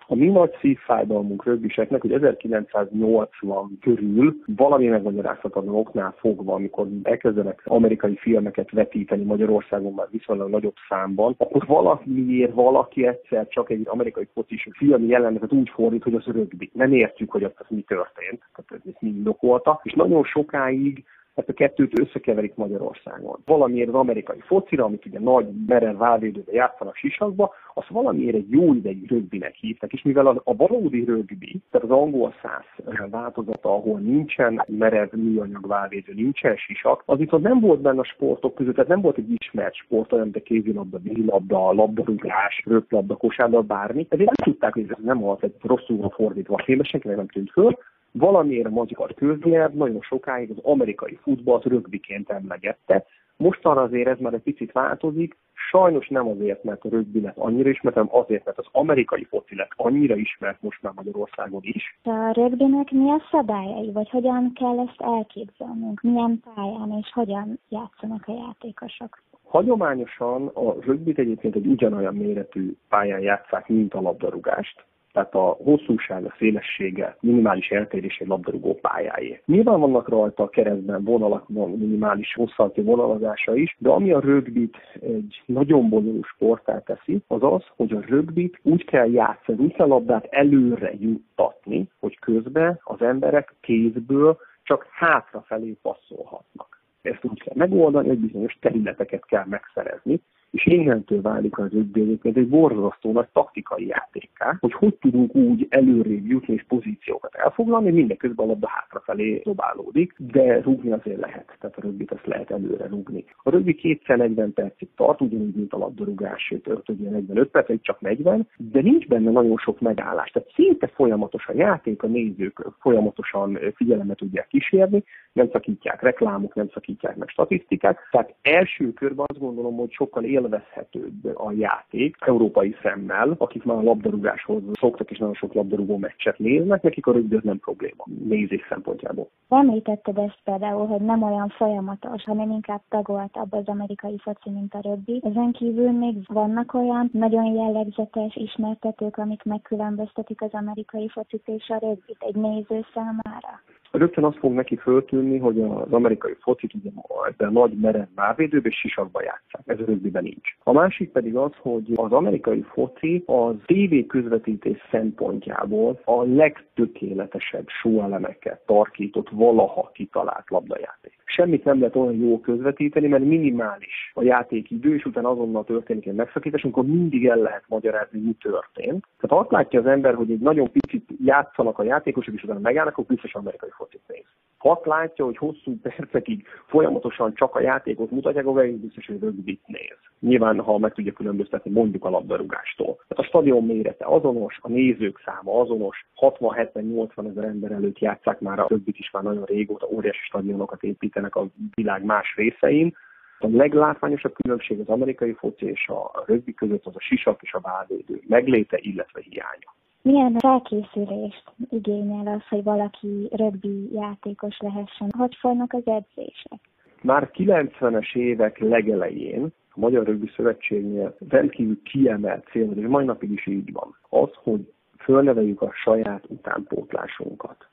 A mi nagy szívfájdalmunk rögbiseknek, hogy 1980 körül valami megmagyarázhatatlan oknál fogva, amikor elkezdenek amerikai filmeket vetíteni Magyarországon már viszonylag nagyobb számban, akkor valamiért valaki egyszer csak egy amerikai focis film jelenetet úgy fordít, hogy az rögbi. Nem értjük, hogy ott az mi történt, tehát ez mi indokolta, és nagyon sokáig ezt a kettőt összekeverik Magyarországon. Valamiért az amerikai focira, amit ugye nagy merev válvédőbe játszanak sisakba, azt valamiért egy jó ideig rögbinek hívtak, és mivel a, a valódi rögbi, tehát az angol száz változata, ahol nincsen merev műanyag válvédő, nincsen sisak, az viszont nem volt benne a sportok között, tehát nem volt egy ismert sport, olyan, mint a kézilabda, vízilabda, labdarúgás, röplabda, kosárlabda, bármi. Ezért nem tudták, hogy ez nem az, egy rosszul fordítva a filmben, senkinek nem tűnt föl, valamiért magyar köznyelv nagyon sokáig az amerikai futballt rögbiként emlegette. Mostanra azért ez már egy picit változik, sajnos nem azért, mert a rögbi lett annyira ismert, hanem azért, mert az amerikai foci lett annyira ismert most már Magyarországon is. A rögbinek mi a szabályai, vagy hogyan kell ezt elképzelnünk? Milyen pályán és hogyan játszanak a játékosok? Hagyományosan a rögbit egyébként egy ugyanolyan méretű pályán játszák, mint a labdarúgást tehát a hosszúság, a szélessége, minimális eltérés egy labdarúgó pályáé. Nyilván vannak rajta a keresztben vonalak, van minimális hosszalti vonalazása is, de ami a rögbit egy nagyon bonyolult sportá teszi, az az, hogy a rögbit úgy kell játszani, úgy kell labdát előre juttatni, hogy közben az emberek kézből csak hátrafelé passzolhatnak. Ezt úgy kell megoldani, hogy bizonyos területeket kell megszerezni, és innentől válik az rögbi egyébként egy borzasztó nagy taktikai játékká, hogy hogy tudunk úgy előrébb jutni és pozíciókat elfoglalni, mindeközben a labda hátrafelé dobálódik, de rúgni azért lehet, tehát a rögbit ezt lehet előre rúgni. A rögbi kétszer 40 percig tart, ugyanúgy, mint a labdarúgás, sőt, ugye 45 percig, csak 40, de nincs benne nagyon sok megállás. Tehát szinte folyamatos a játék, a nézők folyamatosan figyelemet tudják kísérni, nem szakítják reklámok, nem szakítják meg statisztikák. Tehát első körben azt gondolom, hogy sokkal élvezhetőbb a játék európai szemmel, akik már a labdarúgáshoz szoktak és nagyon sok labdarúgó meccset néznek, nekik a rögbi nem probléma nézés szempontjából. Említetted ezt például, hogy nem olyan folyamatos, hanem inkább tagoltabb az amerikai foci, mint a rögbi. Ezen kívül még vannak olyan nagyon jellegzetes ismertetők, amik megkülönböztetik az amerikai focit és a rögbit egy néző számára? Rögtön azt fog neki föltűnni, hogy az amerikai focit ugye ebben nagy merev mávvédőben és sisakba játszák. Ez rögbiben nincs. A másik pedig az, hogy az amerikai foci az TV közvetítés szempontjából a legtökéletesebb sóelemekkel tarkított valaha kitalált labdajáték. Semmit nem lehet olyan jól közvetíteni, mert minimális a játékidő, és utána azonnal történik egy megszakítás, amikor mindig el lehet magyarázni, mi történt. Tehát azt látja az ember, hogy egy nagyon picit játszanak a játékosok, és utána megállnak, akkor biztos amerikai focit néz. Ha azt látja, hogy hosszú percekig folyamatosan csak a játékot mutatják, akkor biztos, hogy rögvit néz. Nyilván, ha meg tudja különböztetni mondjuk a labdarúgástól. Tehát a stadion mérete azonos, a nézők száma azonos, 60-70-80 ezer ember előtt játszák már a rögbit is már nagyon régóta, óriási stadionokat építenek a világ más részein. A leglátványosabb különbség az amerikai foci és a rögbi között az a sisak és a válvédő megléte, illetve hiánya. Milyen felkészülést igényel az, hogy valaki rögbi játékos lehessen? Hogy folynak az edzések? Már 90-es évek legelején a Magyar Rögbi Szövetségnél rendkívül kiemelt cél, és mai napig is így van, az, hogy fölneveljük a saját utánpótlásunkat.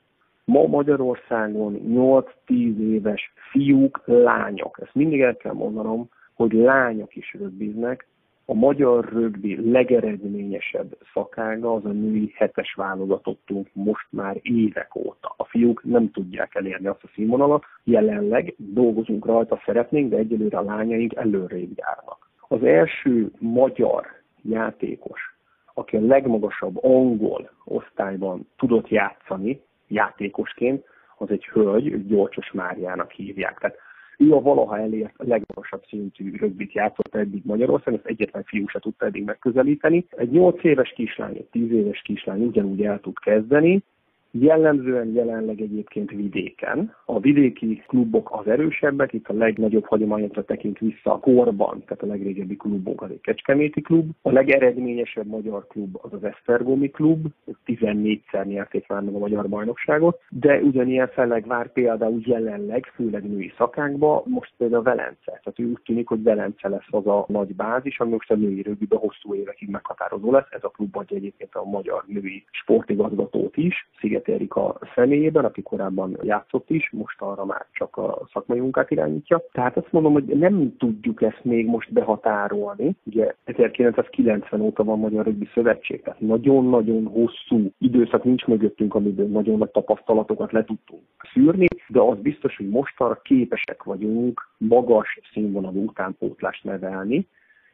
Ma Magyarországon 8-10 éves fiúk, lányok, ezt mindig el kell mondanom, hogy lányok is rögbiznek, a magyar rögbi legeredményesebb szakága az a női hetes válogatottunk most már évek óta. A fiúk nem tudják elérni azt a színvonalat, jelenleg dolgozunk rajta, szeretnénk, de egyelőre a lányaink előrébb járnak. Az első magyar játékos, aki a legmagasabb angol osztályban tudott játszani játékosként, az egy hölgy, Gyolcsos Máriának hívják. Tehát Ő a valaha elért a legmagasabb szintű rögbit játszott eddig Magyarországon, ezt egyetlen fiú se tudta eddig megközelíteni. Egy 8 éves kislány, egy 10 éves kislány ugyanúgy el tud kezdeni, Jellemzően jelenleg egyébként vidéken. A vidéki klubok az erősebbek, itt a legnagyobb hagyományokra tekint vissza a korban, tehát a legrégebbi klubunk az egy Kecskeméti klub. A legeredményesebb magyar klub az az Esztergomi klub, 14-szer nyerték már meg a magyar bajnokságot, de ugyanilyen felleg vár például jelenleg, főleg női szakákba, most például Velence. Tehát úgy tűnik, hogy Velence lesz az a nagy bázis, ami most a női rögbibe hosszú évekig meghatározó lesz. Ez a klub adja egyébként a magyar női sportigazgatót is, Sziget Szigeti Erika személyében, aki korábban játszott is, most arra már csak a szakmai munkát irányítja. Tehát azt mondom, hogy nem tudjuk ezt még most behatárolni. Ugye 1990 óta van Magyar Rögbi Szövetség, tehát nagyon-nagyon hosszú időszak nincs mögöttünk, amiből nagyon nagy tapasztalatokat le tudtunk szűrni, de az biztos, hogy mostanra képesek vagyunk magas színvonalú utánpótlást nevelni,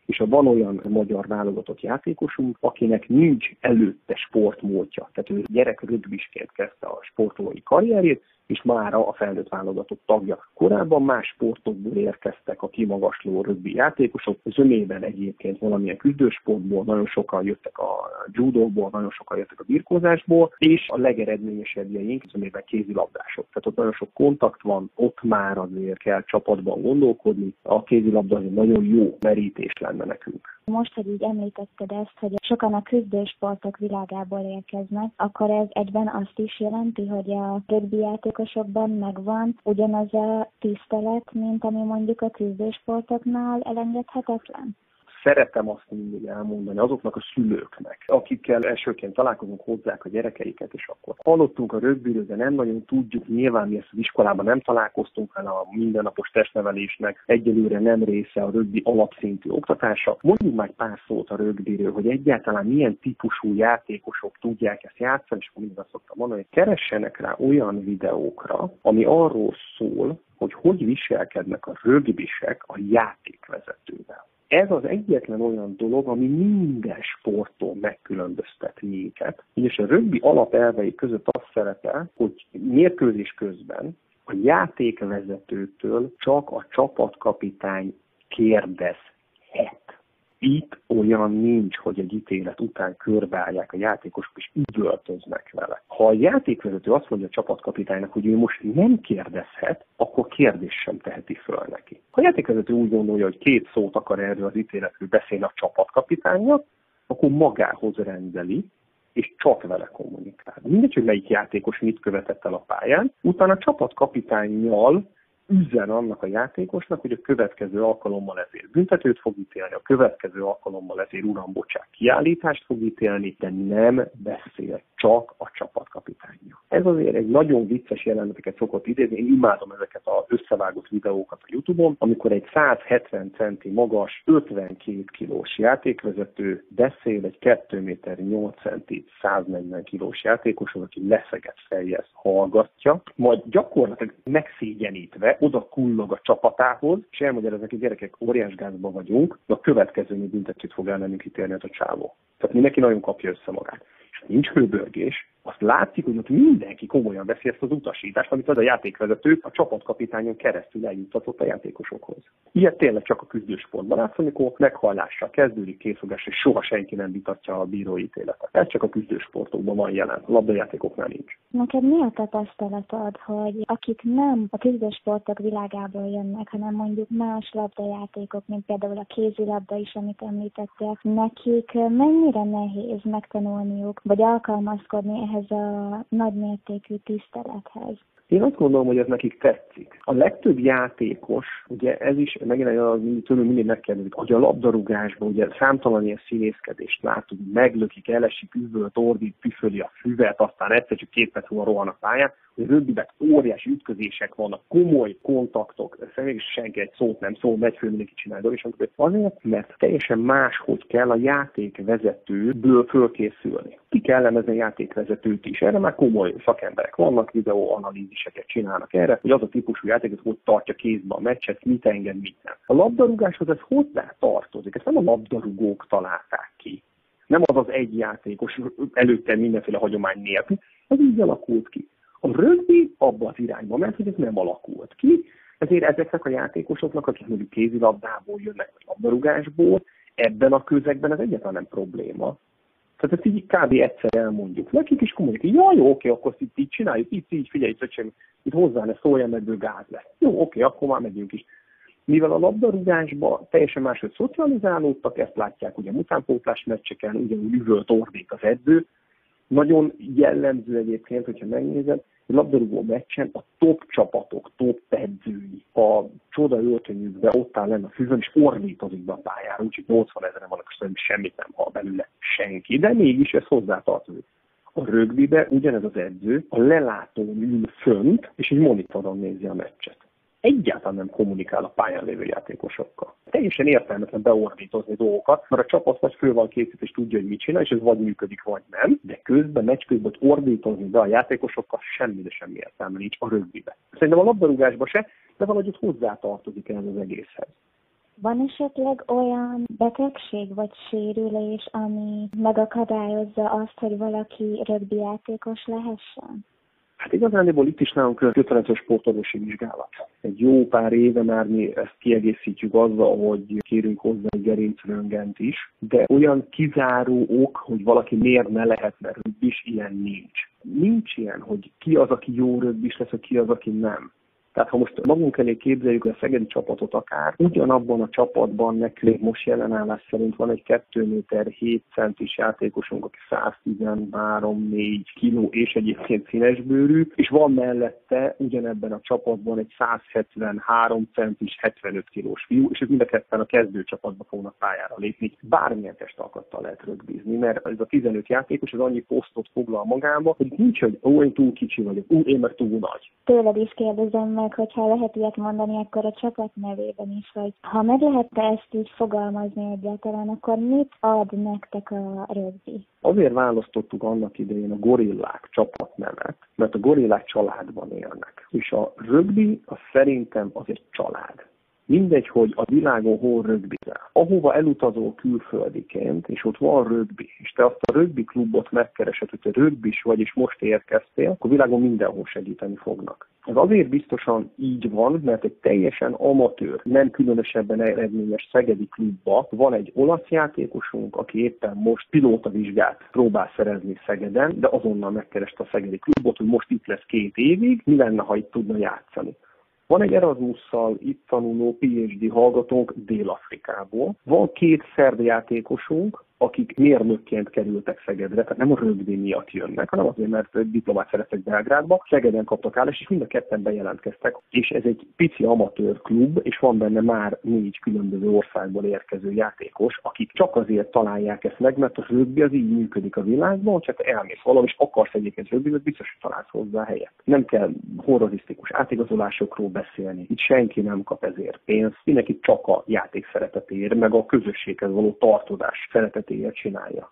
és ha van olyan magyar válogatott játékosunk, akinek nincs előtte sportmódja, tehát ő gyerek rögbisként kezdte a sportolói karrierjét, és már a felnőtt válogatott tagja. Korábban más sportokból érkeztek a kimagasló rögbi játékosok, zömében egyébként valamilyen küzdősportból, nagyon sokan jöttek a judóból, nagyon sokan jöttek a birkózásból, és a legeredményesebbjeink zömében kézilabdások. Tehát ott nagyon sok kontakt van, ott már azért kell csapatban gondolkodni, a kézilabda azért nagyon jó merítés lenne nekünk. Most, hogy így említetted ezt, hogy sokan a küzdősportok világából érkeznek, akkor ez egyben azt is jelenti, hogy a rögbi játékosokban megvan ugyanaz a tisztelet, mint ami mondjuk a küzdősportoknál elengedhetetlen? Szeretem azt mindig elmondani azoknak a szülőknek, akikkel elsőként találkozunk hozzák a gyerekeiket, és akkor hallottunk a rögbiről, de nem nagyon tudjuk, nyilván mi ezt az iskolában nem találkoztunk vele a mindennapos testnevelésnek, egyelőre nem része a rögbi alapszintű oktatása. Mondjuk már pár szót a rögbiről, hogy egyáltalán milyen típusú játékosok tudják ezt játszani, és mindig azt szoktam mondani, hogy keressenek rá olyan videókra, ami arról szól, hogy hogy viselkednek a rögbisek a játékvezetővel. Ez az egyetlen olyan dolog, ami minden sporttól megkülönböztet minket. És a rögbi alapelvei között az szerepel, hogy mérkőzés közben a játékvezetőtől csak a csapatkapitány kérdezhet. Itt olyan nincs, hogy egy ítélet után körbeállják a játékosok és üvöltöznek vele. Ha a játékvezető azt mondja a csapatkapitánynak, hogy ő most nem kérdezhet, akkor kérdés sem teheti föl neki. Ha a játékvezető úgy gondolja, hogy két szót akar erről az ítéletről beszélni a csapatkapitánynak, akkor magához rendeli, és csak vele kommunikál. Mindegy, hogy melyik játékos mit követett el a pályán, utána a csapatkapitányjal üzen annak a játékosnak, hogy a következő alkalommal ezért büntetőt fog ítélni, a következő alkalommal ezért uram bocsák kiállítást fog ítélni, de nem beszél csak a csapatkapitánya. Ez azért egy nagyon vicces jeleneteket szokott idézni, én imádom ezeket az összevágott videókat a Youtube-on, amikor egy 170 centi magas, 52 kilós játékvezető beszél egy 2 méter 8 centi 140 kilós játékosról, aki leszegett fejjel hallgatja, majd gyakorlatilag megszégyenítve oda kullog a csapatához, és elmagyarázza neki, gyerekek, óriás gázba vagyunk, de a következő büntetőt fog ellenünk ítélni a csávó. Tehát mindenki nagyon kapja össze magát. És nincs hőbörgés, azt látszik, hogy ott mindenki komolyan veszi ezt az utasítást, amit az a játékvezető a csapatkapitányon keresztül eljutatott a játékosokhoz. Ilyet tényleg csak a küzdősportban látsz, amikor meghajlással kezdődik készfogás, és soha senki nem vitatja a bírói ítéletet. Ez csak a küzdősportokban van jelen, a labdajátékoknál nincs. Neked mi a tapasztalatod, hogy akik nem a küzdősportok világából jönnek, hanem mondjuk más labdajátékok, mint például a kézilabda is, amit említettél, nekik mennyire nehéz megtanulniuk, vagy alkalmazkodni ehhez a nagymértékű tisztelethez. Én azt gondolom, hogy ez nekik tetszik. A legtöbb játékos, ugye ez is megint az, tőlünk mindig megkérdezik, hogy a labdarúgásban ugye számtalan ilyen színészkedést látunk, meglökik, elesik, üvölt, ordít, püföli a füvet, aztán egyszer csak két perc múlva rohan a pályán, rögbiben óriási ütközések vannak, komoly kontaktok, szerintem senki egy szót nem szól, megy föl, mindenki csinál és azért, mert teljesen máshogy kell a játékvezetőből fölkészülni. Ki kell elemezni a játékvezetőt is. Erre már komoly szakemberek vannak, videóanalíziseket csinálnak erre, hogy az a típusú játékot hogy tartja kézbe a meccset, mit enged, mit nem. A labdarúgáshoz ez hozzá tartozik, ezt nem a labdarúgók találták ki. Nem az az egy játékos előtte mindenféle hagyomány nélkül, ez így alakult ki. A rögbi abba az irányba ment, hogy ez nem alakult ki, Ezért ezeknek a játékosoknak, akik mondjuk kézilabdából jönnek, vagy labdarúgásból, ebben a közegben ez egyáltalán nem probléma. Tehát ezt így kb. egyszer elmondjuk nekik, is kommunikáljuk. Ja, jó, oké, akkor itt így csináljuk, így, így, figyelj, öcsém, itt hozzá ne szóljon, mert gáz lesz. Jó, oké, akkor már megyünk is. Mivel a labdarúgásban teljesen máshogy szocializálódtak, ezt látják ugye utánpótlás meccseken, ugyanúgy üvölt ordít az edző. Nagyon jellemző egyébként, hogyha megnézed, hogy labdarúgó meccsen a top csapatok, top edzői a csoda öltönyükbe ott áll lenne a fűzön, és ordítozik be a pályára, úgyhogy 80 ezeren vannak, és semmit nem hall belőle senki, de mégis ez hozzátartozik. A rögbibe ugyanez az edző a lelátón ül fönt, és egy monitoron nézi a meccset egyáltalán nem kommunikál a pályán lévő játékosokkal. Teljesen értelmetlen beordítozni dolgokat, mert a csapat vagy föl van készít és tudja, hogy mit csinál, és ez vagy működik, vagy nem, de közben, meccs közben ordítozni be a játékosokkal semmi, de semmi értelme nincs a rögbibe. Szerintem a labdarúgásban se, de valahogy ott hozzátartozik ez az egészhez. Van esetleg olyan betegség vagy sérülés, ami megakadályozza azt, hogy valaki rögbi játékos lehessen? Hát igazándiból itt is nálunk kötelező sportorvosi vizsgálat. Egy jó pár éve már mi ezt kiegészítjük azzal, hogy kérünk hozzá egy gerincröngent is, de olyan kizáró ok, hogy valaki miért ne lehetne röbbis, ilyen nincs. Nincs ilyen, hogy ki az, aki jó röbbis lesz, ki az, aki nem. Tehát ha most magunk elé képzeljük a szegedi csapatot akár, ugyanabban a csapatban nekünk most jelenállás szerint van egy 2 méter 7 centis játékosunk, aki 113-4 kiló és egyébként színesbőrű, és van mellette ugyanebben a csapatban egy 173 centis 75 kilós fiú, és ők mind a ketten a kezdő csapatba fognak pályára lépni. Bármilyen testalkattal lehet rögbizni, mert ez a 15 játékos az annyi posztot foglal magába, hogy nincs, hogy ó, én túl kicsi vagyok, ó, én meg túl nagy. Tőled is kérdezem meg, meg, hogyha lehet ilyet mondani, akkor a csapat nevében is, hogy ha meg lehetne ezt így fogalmazni egyáltalán, akkor mit ad nektek a rögbi? Azért választottuk annak idején a gorillák csapatnevet, mert a gorillák családban élnek. És a rögbi az szerintem az egy család. Mindegy, hogy a világon hol rögbizel. Ahova elutazol külföldiként, és ott van rögbi, és te azt a rögbi klubot megkeresed, hogy te rögbis vagy, és most érkeztél, akkor világon mindenhol segíteni fognak. Ez azért biztosan így van, mert egy teljesen amatőr, nem különösebben eredményes Szegedi klubba van egy olasz játékosunk, aki éppen most pilótavizsgát próbál szerezni Szegeden, de azonnal megkereste a Szegedi klubot, hogy most itt lesz két évig, mi lenne, ha itt tudna játszani. Van egy Erasmusszal itt tanuló PhD hallgatónk Dél-Afrikából. Van két szerb játékosunk, akik mérnökként kerültek Szegedre, tehát nem a rögbi miatt jönnek, hanem azért, mert diplomát szereztek Belgrádba, Szegeden kaptak állást, és mind a ketten bejelentkeztek. És ez egy pici amatőr klub, és van benne már négy különböző országból érkező játékos, akik csak azért találják ezt meg, mert a rögbi az így működik a világban, hogyha te elmész valahol, és akarsz egyébként rögbi, biztos, hogy találsz hozzá helyet. Nem kell horrorisztikus átigazolásokról beszélni. Itt senki nem kap ezért pénzt, mindenki csak a játék szeretetéért, meg a közösséghez való tartozás szeretet szeretéért csinálja.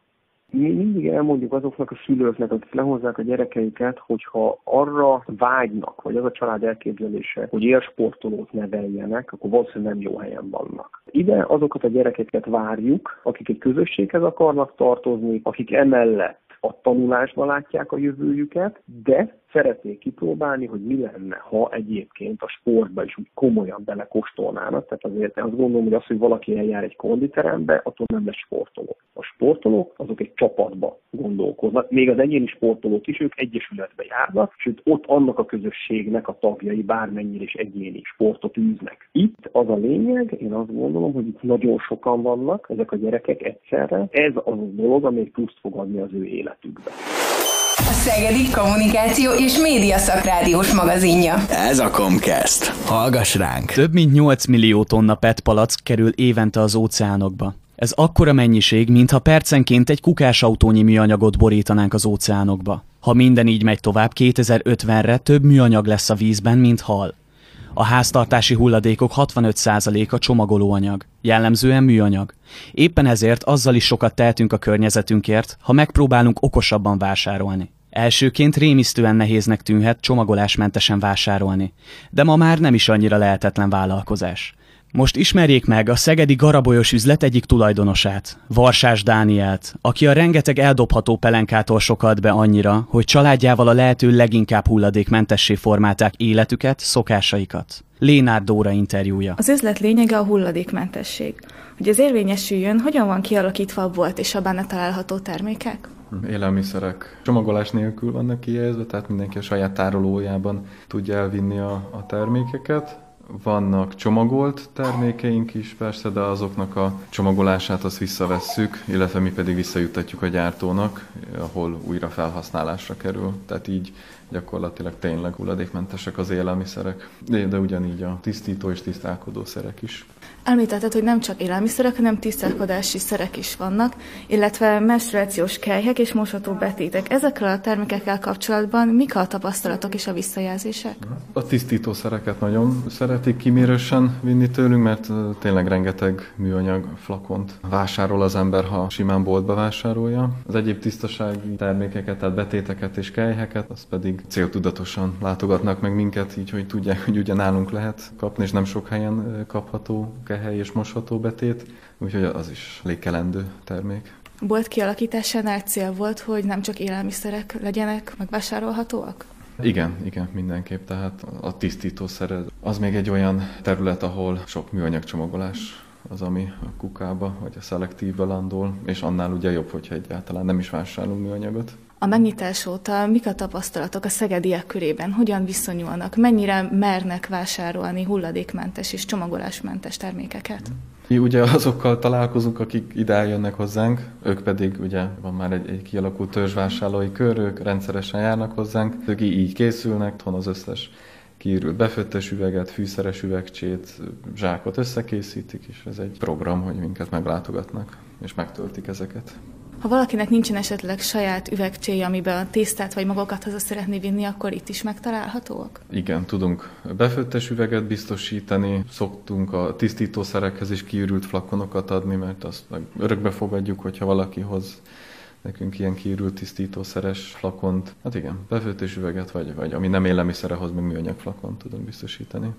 Mi mindig elmondjuk azoknak a szülőknek, akik lehozzák a gyerekeiket, hogyha arra vágynak, vagy az a család elképzelése, hogy élsportolót neveljenek, akkor valószínűleg nem jó helyen vannak. Ide azokat a gyerekeket várjuk, akik egy közösséghez akarnak tartozni, akik emellett a tanulásban látják a jövőjüket, de szeretnék kipróbálni, hogy mi lenne, ha egyébként a sportba is úgy komolyan belekóstolnának. Tehát azért azt gondolom, hogy az, hogy valaki eljár egy konditerembe, attól nem lesz sportoló. A sportolók azok egy csapatba gondolkoznak. Még az egyéni sportolók is, ők egyesületbe járnak, sőt ott annak a közösségnek a tagjai bármennyire is egyéni sportot űznek. Itt az a lényeg, én azt gondolom, hogy itt nagyon sokan vannak, ezek a gyerekek egyszerre. Ez az a dolog, ami pluszt fog adni az ő életükbe. Szegedi Kommunikáció és Média Szakrádiós magazinja. Ez a Comcast. Hallgass ránk! Több mint 8 millió tonna PET palack kerül évente az óceánokba. Ez akkora mennyiség, mintha percenként egy kukásautónyi műanyagot borítanánk az óceánokba. Ha minden így megy tovább, 2050-re több műanyag lesz a vízben, mint hal. A háztartási hulladékok 65%-a csomagolóanyag, jellemzően műanyag. Éppen ezért azzal is sokat tehetünk a környezetünkért, ha megpróbálunk okosabban vásárolni. Elsőként rémisztően nehéznek tűnhet csomagolásmentesen vásárolni, de ma már nem is annyira lehetetlen vállalkozás. Most ismerjék meg a szegedi garabolyos üzlet egyik tulajdonosát, Varsás Dánielt, aki a rengeteg eldobható pelenkától sokat be annyira, hogy családjával a lehető leginkább hulladékmentessé formálták életüket, szokásaikat. Lénárd Dóra interjúja. Az üzlet lényege a hulladékmentesség. Hogy ez érvényesüljön, hogyan van kialakítva a bolt és a benne található termékek? Élelmiszerek csomagolás nélkül vannak kihelyezve, tehát mindenki a saját tárolójában tudja elvinni a, a termékeket. Vannak csomagolt termékeink is persze, de azoknak a csomagolását azt visszavesszük, illetve mi pedig visszajutatjuk a gyártónak, ahol újra felhasználásra kerül. Tehát így gyakorlatilag tényleg hulladékmentesek az élelmiszerek, de, de ugyanígy a tisztító és tisztálkodó szerek is. Említetted, hogy nem csak élelmiszerek, hanem tisztálkodási szerek is vannak, illetve menstruációs kelyhek és mosható betétek. Ezekkel a termékekkel kapcsolatban mik a tapasztalatok és a visszajelzések? A tisztítószereket nagyon szeretik kimérősen vinni tőlünk, mert tényleg rengeteg műanyag flakont vásárol az ember, ha simán boltba vásárolja. Az egyéb tisztasági termékeket, tehát betéteket és kelyheket, az pedig céltudatosan látogatnak meg minket, így hogy tudják, hogy ugyanálunk lehet kapni, és nem sok helyen kapható kehely és mosható betét, úgyhogy az is lékelendő termék. Bolt kialakításánál cél volt, hogy nem csak élelmiszerek legyenek megvásárolhatóak? Igen, igen, mindenképp. Tehát a tisztítószer az még egy olyan terület, ahol sok műanyag csomagolás az, ami a kukába vagy a szelektívbe landol, és annál ugye jobb, hogyha egyáltalán nem is vásárolunk műanyagot. A megnyitás óta mik a tapasztalatok a szegediek körében? Hogyan viszonyulnak? Mennyire mernek vásárolni hulladékmentes és csomagolásmentes termékeket? Mi ugye azokkal találkozunk, akik ide eljönnek hozzánk, ők pedig ugye van már egy, egy kialakult törzsvásárlói kör, ők rendszeresen járnak hozzánk, ők így készülnek, otthon az összes kiürült befőttes üveget, fűszeres üvegcsét, zsákot összekészítik, és ez egy program, hogy minket meglátogatnak, és megtöltik ezeket. Ha valakinek nincsen esetleg saját üvegcséje, amiben a tésztát vagy magokat haza szeretné vinni, akkor itt is megtalálhatóak? Igen, tudunk befőttes üveget biztosítani, szoktunk a tisztítószerekhez is kiürült flakonokat adni, mert azt meg örökbe fogadjuk, hogyha valaki hoz nekünk ilyen kiürült tisztítószeres flakont. Hát igen, befőttes üveget, vagy, vagy ami nem élelmiszere hoz, meg műanyag flakont tudunk biztosítani.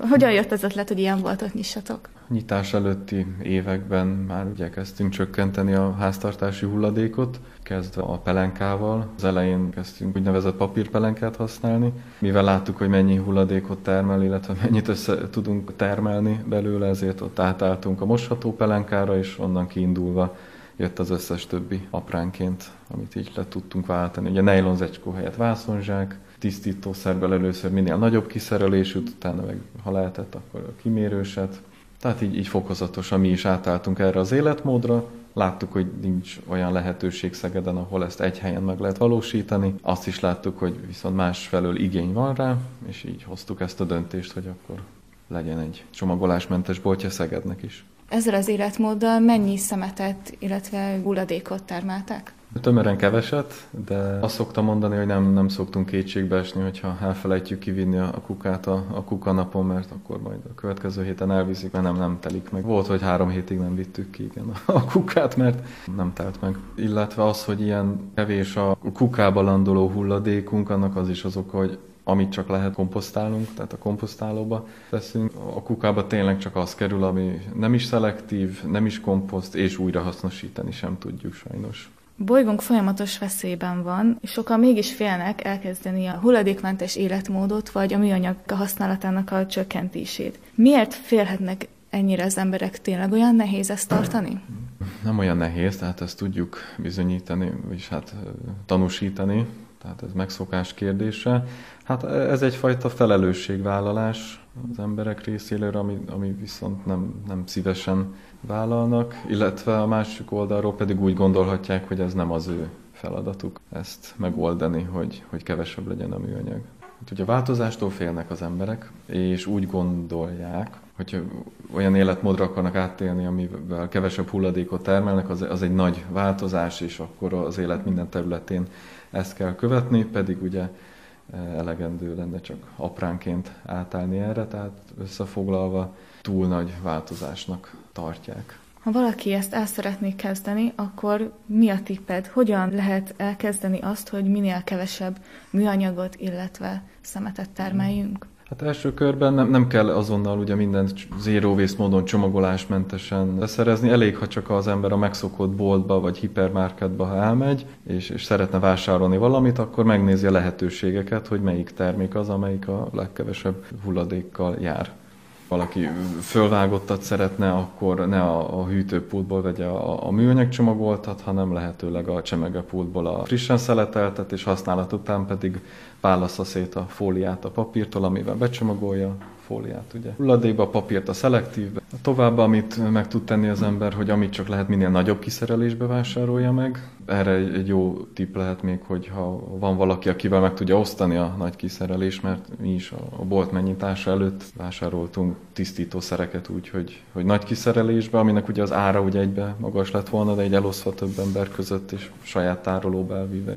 Hogyan jött az ötlet, hogy ilyen boltot nyissatok? Nyitás előtti években már ugye kezdtünk csökkenteni a háztartási hulladékot, kezdve a pelenkával. Az elején kezdtünk úgynevezett papírpelenkát használni, mivel láttuk, hogy mennyi hulladékot termel, illetve mennyit össze tudunk termelni belőle, ezért ott átálltunk a mosható pelenkára, és onnan kiindulva jött az összes többi apránként, amit így le tudtunk váltani. Ugye nylon zecskó helyett vászonzsák, tisztítószerből először minél nagyobb kiszerelésűt, utána meg, ha lehetett, akkor a kimérőset. Tehát így, így fokozatosan mi is átálltunk erre az életmódra, láttuk, hogy nincs olyan lehetőség Szegeden, ahol ezt egy helyen meg lehet valósítani. Azt is láttuk, hogy viszont másfelől igény van rá, és így hoztuk ezt a döntést, hogy akkor legyen egy csomagolásmentes boltja Szegednek is. Ezzel az életmóddal mennyi szemetet, illetve hulladékot termeltek? Tömören keveset, de azt szoktam mondani, hogy nem, nem szoktunk kétségbe esni, hogyha elfelejtjük kivinni a kukát a, a kukanapon, mert akkor majd a következő héten elviszik, mert nem, nem telik meg. Volt, hogy három hétig nem vittük ki igen, a kukát, mert nem telt meg. Illetve az, hogy ilyen kevés a kukába landoló hulladékunk, annak az is az oka, hogy amit csak lehet komposztálunk, tehát a komposztálóba teszünk. A kukába tényleg csak az kerül, ami nem is szelektív, nem is komposzt, és újra hasznosítani sem tudjuk sajnos. Bolygónk folyamatos veszélyben van, és sokan mégis félnek elkezdeni a hulladékmentes életmódot, vagy a műanyag használatának a csökkentését. Miért félhetnek ennyire az emberek? Tényleg olyan nehéz ezt tartani? Nem olyan nehéz, tehát ezt tudjuk bizonyítani, és hát tanúsítani, tehát ez megszokás kérdése. Hát ez egyfajta felelősségvállalás az emberek részéről, ami, ami viszont nem, nem szívesen vállalnak, illetve a másik oldalról pedig úgy gondolhatják, hogy ez nem az ő feladatuk ezt megoldani, hogy, hogy kevesebb legyen a műanyag. Hát ugye változástól félnek az emberek, és úgy gondolják, hogy olyan életmódra akarnak áttélni, amivel kevesebb hulladékot termelnek, az, az egy nagy változás, és akkor az élet minden területén ezt kell követni, pedig ugye elegendő lenne csak apránként átállni erre, tehát összefoglalva túl nagy változásnak tartják. Ha valaki ezt el szeretné kezdeni, akkor mi a tipped? Hogyan lehet elkezdeni azt, hogy minél kevesebb műanyagot, illetve szemetet termeljünk? Hát első körben nem, nem kell azonnal ugye mindent zero waste módon csomagolásmentesen beszerezni, elég, ha csak az ember a megszokott boltba vagy hipermarketba ha elmegy, és, és szeretne vásárolni valamit, akkor megnézi a lehetőségeket, hogy melyik termék az, amelyik a legkevesebb hulladékkal jár valaki fölvágottat szeretne, akkor ne a, a hűtőpultból vegye a, a műanyag csomagoltat, hanem lehetőleg a csemegepultból a frissen szeleteltet, és használat után pedig válassza szét a fóliát a papírtól, amivel becsomagolja, fóliát, ugye. Hulladékba papírt a szelektívbe. Tovább, amit meg tud tenni az ember, hogy amit csak lehet minél nagyobb kiszerelésbe vásárolja meg. Erre egy jó tipp lehet még, hogy ha van valaki, akivel meg tudja osztani a nagy kiszerelés, mert mi is a bolt megnyitása előtt vásároltunk tisztítószereket úgy, hogy, hogy nagy kiszerelésbe, aminek ugye az ára ugye egybe magas lett volna, de egy elosztva több ember között és saját tárolóba elvíve.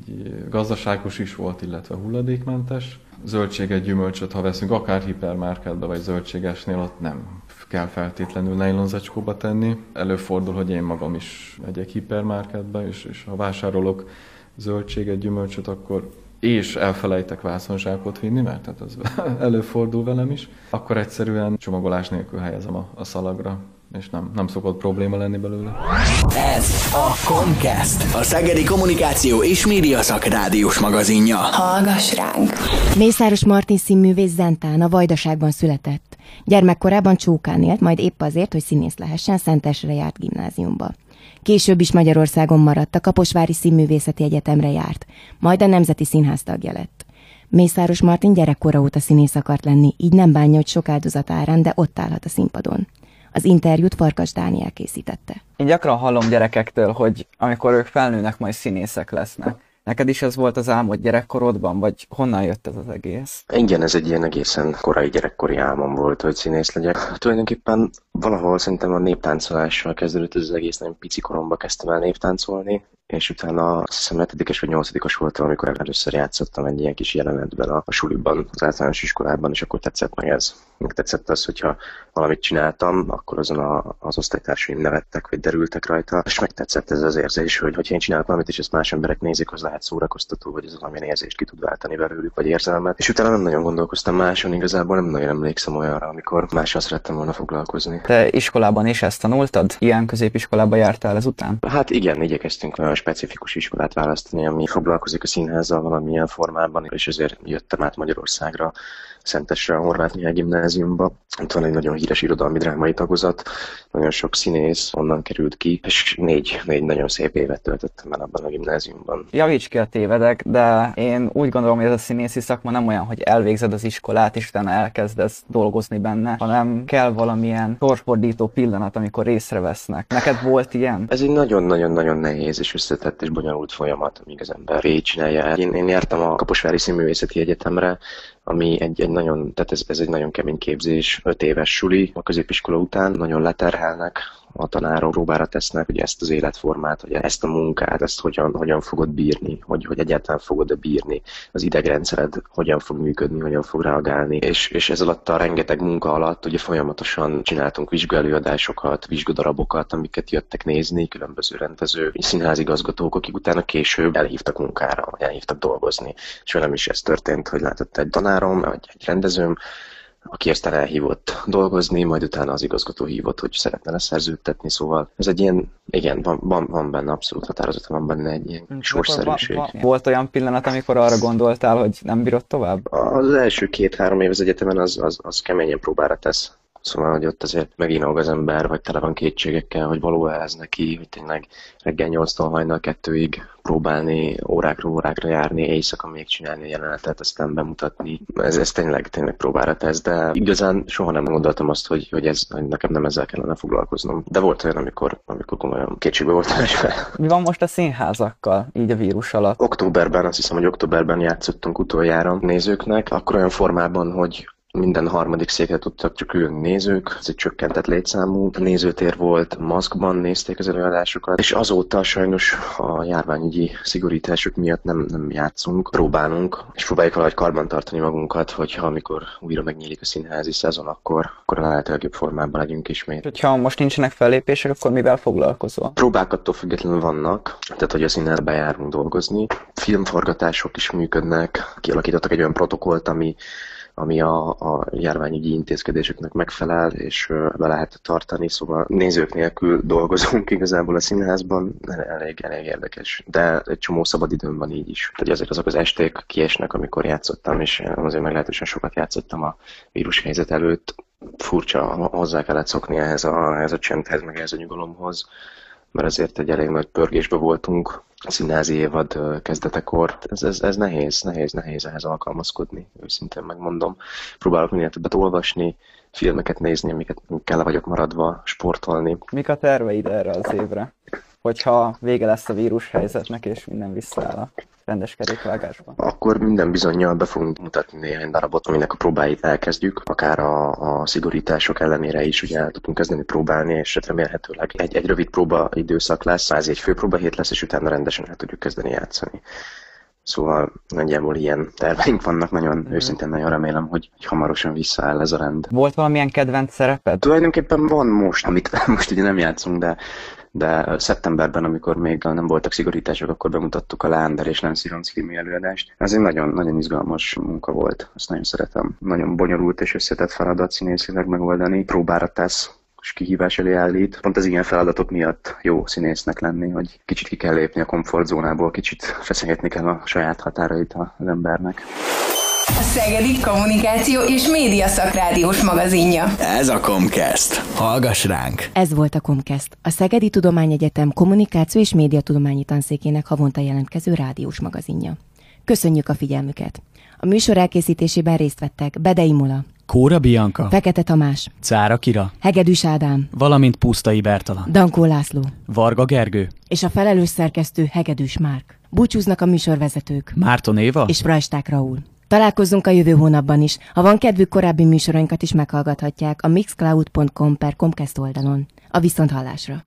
Gazdaságos is volt, illetve hulladékmentes zöldséget, gyümölcsöt, ha veszünk, akár hipermarketbe vagy zöldségesnél, ott nem kell feltétlenül nejlonzacskóba tenni. Előfordul, hogy én magam is megyek hipermarketbe, és, és ha vásárolok zöldséget, gyümölcsöt, akkor és elfelejtek vászonzsákot vinni, mert tehát az előfordul velem is, akkor egyszerűen csomagolás nélkül helyezem a, a szalagra és nem, nem szokott probléma lenni belőle. Ez a Comcast, a Szegedi Kommunikáció és Média Szakrádiós magazinja. Hallgass ránk! Mészáros Martin színművész Zentán a Vajdaságban született. Gyermekkorában Csókán élt, majd épp azért, hogy színész lehessen, Szentesre járt gimnáziumba. Később is Magyarországon maradt, a Kaposvári Színművészeti Egyetemre járt, majd a Nemzeti Színház tagja lett. Mészáros Martin gyerekkora óta színész akart lenni, így nem bánja, hogy sok áldozat árán, de ott állhat a színpadon. Az interjút Farkas Dániel készítette. Én gyakran hallom gyerekektől, hogy amikor ők felnőnek, majd színészek lesznek. Neked is ez volt az álmod gyerekkorodban, vagy honnan jött ez az egész? Igen, ez egy ilyen egészen korai gyerekkori álmom volt, hogy színész legyek. Tulajdonképpen valahol szerintem a néptáncolással kezdődött ez az egész, nagyon pici koromban kezdtem el néptáncolni, és utána azt hiszem 7 vagy 8 voltam, amikor először játszottam egy ilyen kis jelenetben a, a suliban, az általános iskolában, és akkor tetszett meg ez. Meg tetszett az, hogyha valamit csináltam, akkor azon a, az osztálytársaim nevettek, vagy derültek rajta, és megtetszett ez az érzés, hogy hogyha én csinálok valamit, és ezt más emberek nézik, az lehet szórakoztató, vagy ez valamilyen érzést ki tud váltani belőlük, vagy érzelmet. És utána nem nagyon gondolkoztam máson, igazából nem nagyon emlékszem olyanra, amikor mással szerettem volna foglalkozni. Te iskolában is ezt tanultad? Ilyen középiskolába jártál ezután? Hát igen, igyekeztünk olyan specifikus iskolát választani, ami foglalkozik a színházzal valamilyen formában, és ezért jöttem át Magyarországra Szentesre, a Horváth Mihály gimnáziumba. Ott van egy nagyon híres irodalmi drámai tagozat, nagyon sok színész onnan került ki, és négy, négy nagyon szép évet töltöttem el abban a gimnáziumban. Javíts ki a tévedek, de én úgy gondolom, hogy ez a színészi szakma nem olyan, hogy elvégzed az iskolát, és utána elkezdesz dolgozni benne, hanem kell valamilyen sorsfordító pillanat, amikor észrevesznek. Neked volt ilyen? Ez egy nagyon-nagyon-nagyon nehéz és összetett és bonyolult folyamat, amíg az ember végigcsinálja. Én, én jártam a Kaposvári Színművészeti Egyetemre, ami egy, egy nagyon, tehát ez, ez egy nagyon kemény képzés, öt éves suli a középiskola után, nagyon leterhelnek, a tanárok próbára tesznek, hogy ezt az életformát, hogy ezt a munkát, ezt hogyan, hogyan fogod bírni, hogy, hogy egyáltalán fogod-e bírni, az idegrendszered hogyan fog működni, hogyan fog reagálni. És, és ez alatt a rengeteg munka alatt ugye folyamatosan csináltunk vizsgálőadásokat, vizsgadarabokat, amiket jöttek nézni, különböző rendező, színházigazgatók, akik utána később elhívtak munkára, vagy elhívtak dolgozni. És velem is ez történt, hogy látott egy tanárom, vagy egy rendezőm, aki aztán elhívott dolgozni, majd utána az igazgató hívott, hogy szeretne leszerződtetni, szóval ez egy ilyen, igen, van, van, van benne abszolút határozottan, van benne egy ilyen sorszerűség. Va, va, volt olyan pillanat, amikor arra gondoltál, hogy nem bírod tovább? Az első két-három év az egyetemen az, az, az keményen próbára tesz. Szóval, hogy ott azért megint az ember, vagy tele van kétségekkel, hogy való-e ez neki, hogy tényleg reggel 8-tól hajnal kettőig próbálni órákról órákra járni, éjszaka még csinálni a jelenetet, aztán bemutatni. Ez, ez tényleg, tényleg próbára tesz, de igazán soha nem gondoltam azt, hogy, hogy, ez, hogy nekem nem ezzel kellene foglalkoznom. De volt olyan, amikor, amikor komolyan kétségbe voltam esve. Mi van most a színházakkal, így a vírus alatt? Októberben, azt hiszem, hogy októberben játszottunk utoljára nézőknek, akkor olyan formában, hogy minden harmadik székre tudtak csak ülni nézők, ez egy csökkentett létszámú nézőtér volt, maszkban nézték az előadásokat, és azóta sajnos a járványügyi szigorítások miatt nem, nem játszunk, próbálunk, és próbáljuk valahogy karban tartani magunkat, hogyha amikor újra megnyílik a színházi szezon, akkor, akkor a lehető legjobb formában legyünk ismét. Hogyha most nincsenek fellépések, akkor mivel foglalkozol? Próbák attól függetlenül vannak, tehát hogy a színházba járunk dolgozni. Filmforgatások is működnek, kialakítottak egy olyan protokollt, ami ami a, a járványügyi intézkedéseknek megfelel, és be lehet tartani, szóval nézők nélkül dolgozunk igazából a színházban, elég, elég érdekes, de egy csomó szabadidőm van így is. Tehát azért azok az esték kiesnek, amikor játszottam, és azért meglehetősen sokat játszottam a vírushelyzet előtt, furcsa, hozzá kellett szokni ehhez a, ehhez a csendhez, meg ehhez a nyugalomhoz, mert azért egy elég nagy pörgésbe voltunk színházi évad kezdetekor. Ez, ez, ez nehéz, nehéz, nehéz ehhez alkalmazkodni, őszintén megmondom. Próbálok minél többet olvasni, filmeket nézni, amiket kell vagyok maradva, sportolni. Mik a terveid erre az évre? Hogyha vége lesz a vírus helyzetnek, és minden visszaáll a rendes kerékvágásban. Akkor minden bizonyal be fogunk mutatni néhány darabot, aminek a próbáit elkezdjük, akár a, a szigorítások ellenére is ugye el tudunk kezdeni próbálni, és remélhetőleg egy, egy rövid próba időszak lesz, ez egy fő hét lesz, és utána rendesen el tudjuk kezdeni játszani. Szóval nagyjából ilyen terveink vannak, nagyon mm. őszintén nagyon remélem, hogy, hogy hamarosan visszaáll ez a rend. Volt valamilyen kedvenc szereped? Tulajdonképpen van most, amit most ugye nem játszunk, de de szeptemberben, amikor még nem voltak szigorítások, akkor bemutattuk a Lánder és Ronc című előadást. Ez egy nagyon, nagyon izgalmas munka volt, ezt nagyon szeretem. Nagyon bonyolult és összetett feladat színészileg megoldani. Próbára tesz, és kihívás elé állít. Pont az ilyen feladatok miatt jó színésznek lenni, hogy kicsit ki kell lépni a komfortzónából, kicsit feszegetni kell a saját határait az embernek. A Szegedi Kommunikáció és Média Szakrádiós magazinja. Ez a Comcast. Hallgass ránk! Ez volt a Comcast, a Szegedi Tudományegyetem Kommunikáció és Média Tudományi Tanszékének havonta jelentkező rádiós magazinja. Köszönjük a figyelmüket! A műsor elkészítésében részt vettek Bedei Mola, Kóra Bianka, Fekete Tamás, Cára Kira, Hegedűs Ádám, valamint Pusztai Bertalan, Dankó László Varga Gergő és a felelős szerkesztő Hegedűs Márk. Búcsúznak a műsorvezetők Márton Éva és Frajsták Raúl. Találkozzunk a jövő hónapban is. Ha van kedvük, korábbi műsorainkat is meghallgathatják a mixcloud.com per Comcast oldalon. A viszonthallásra!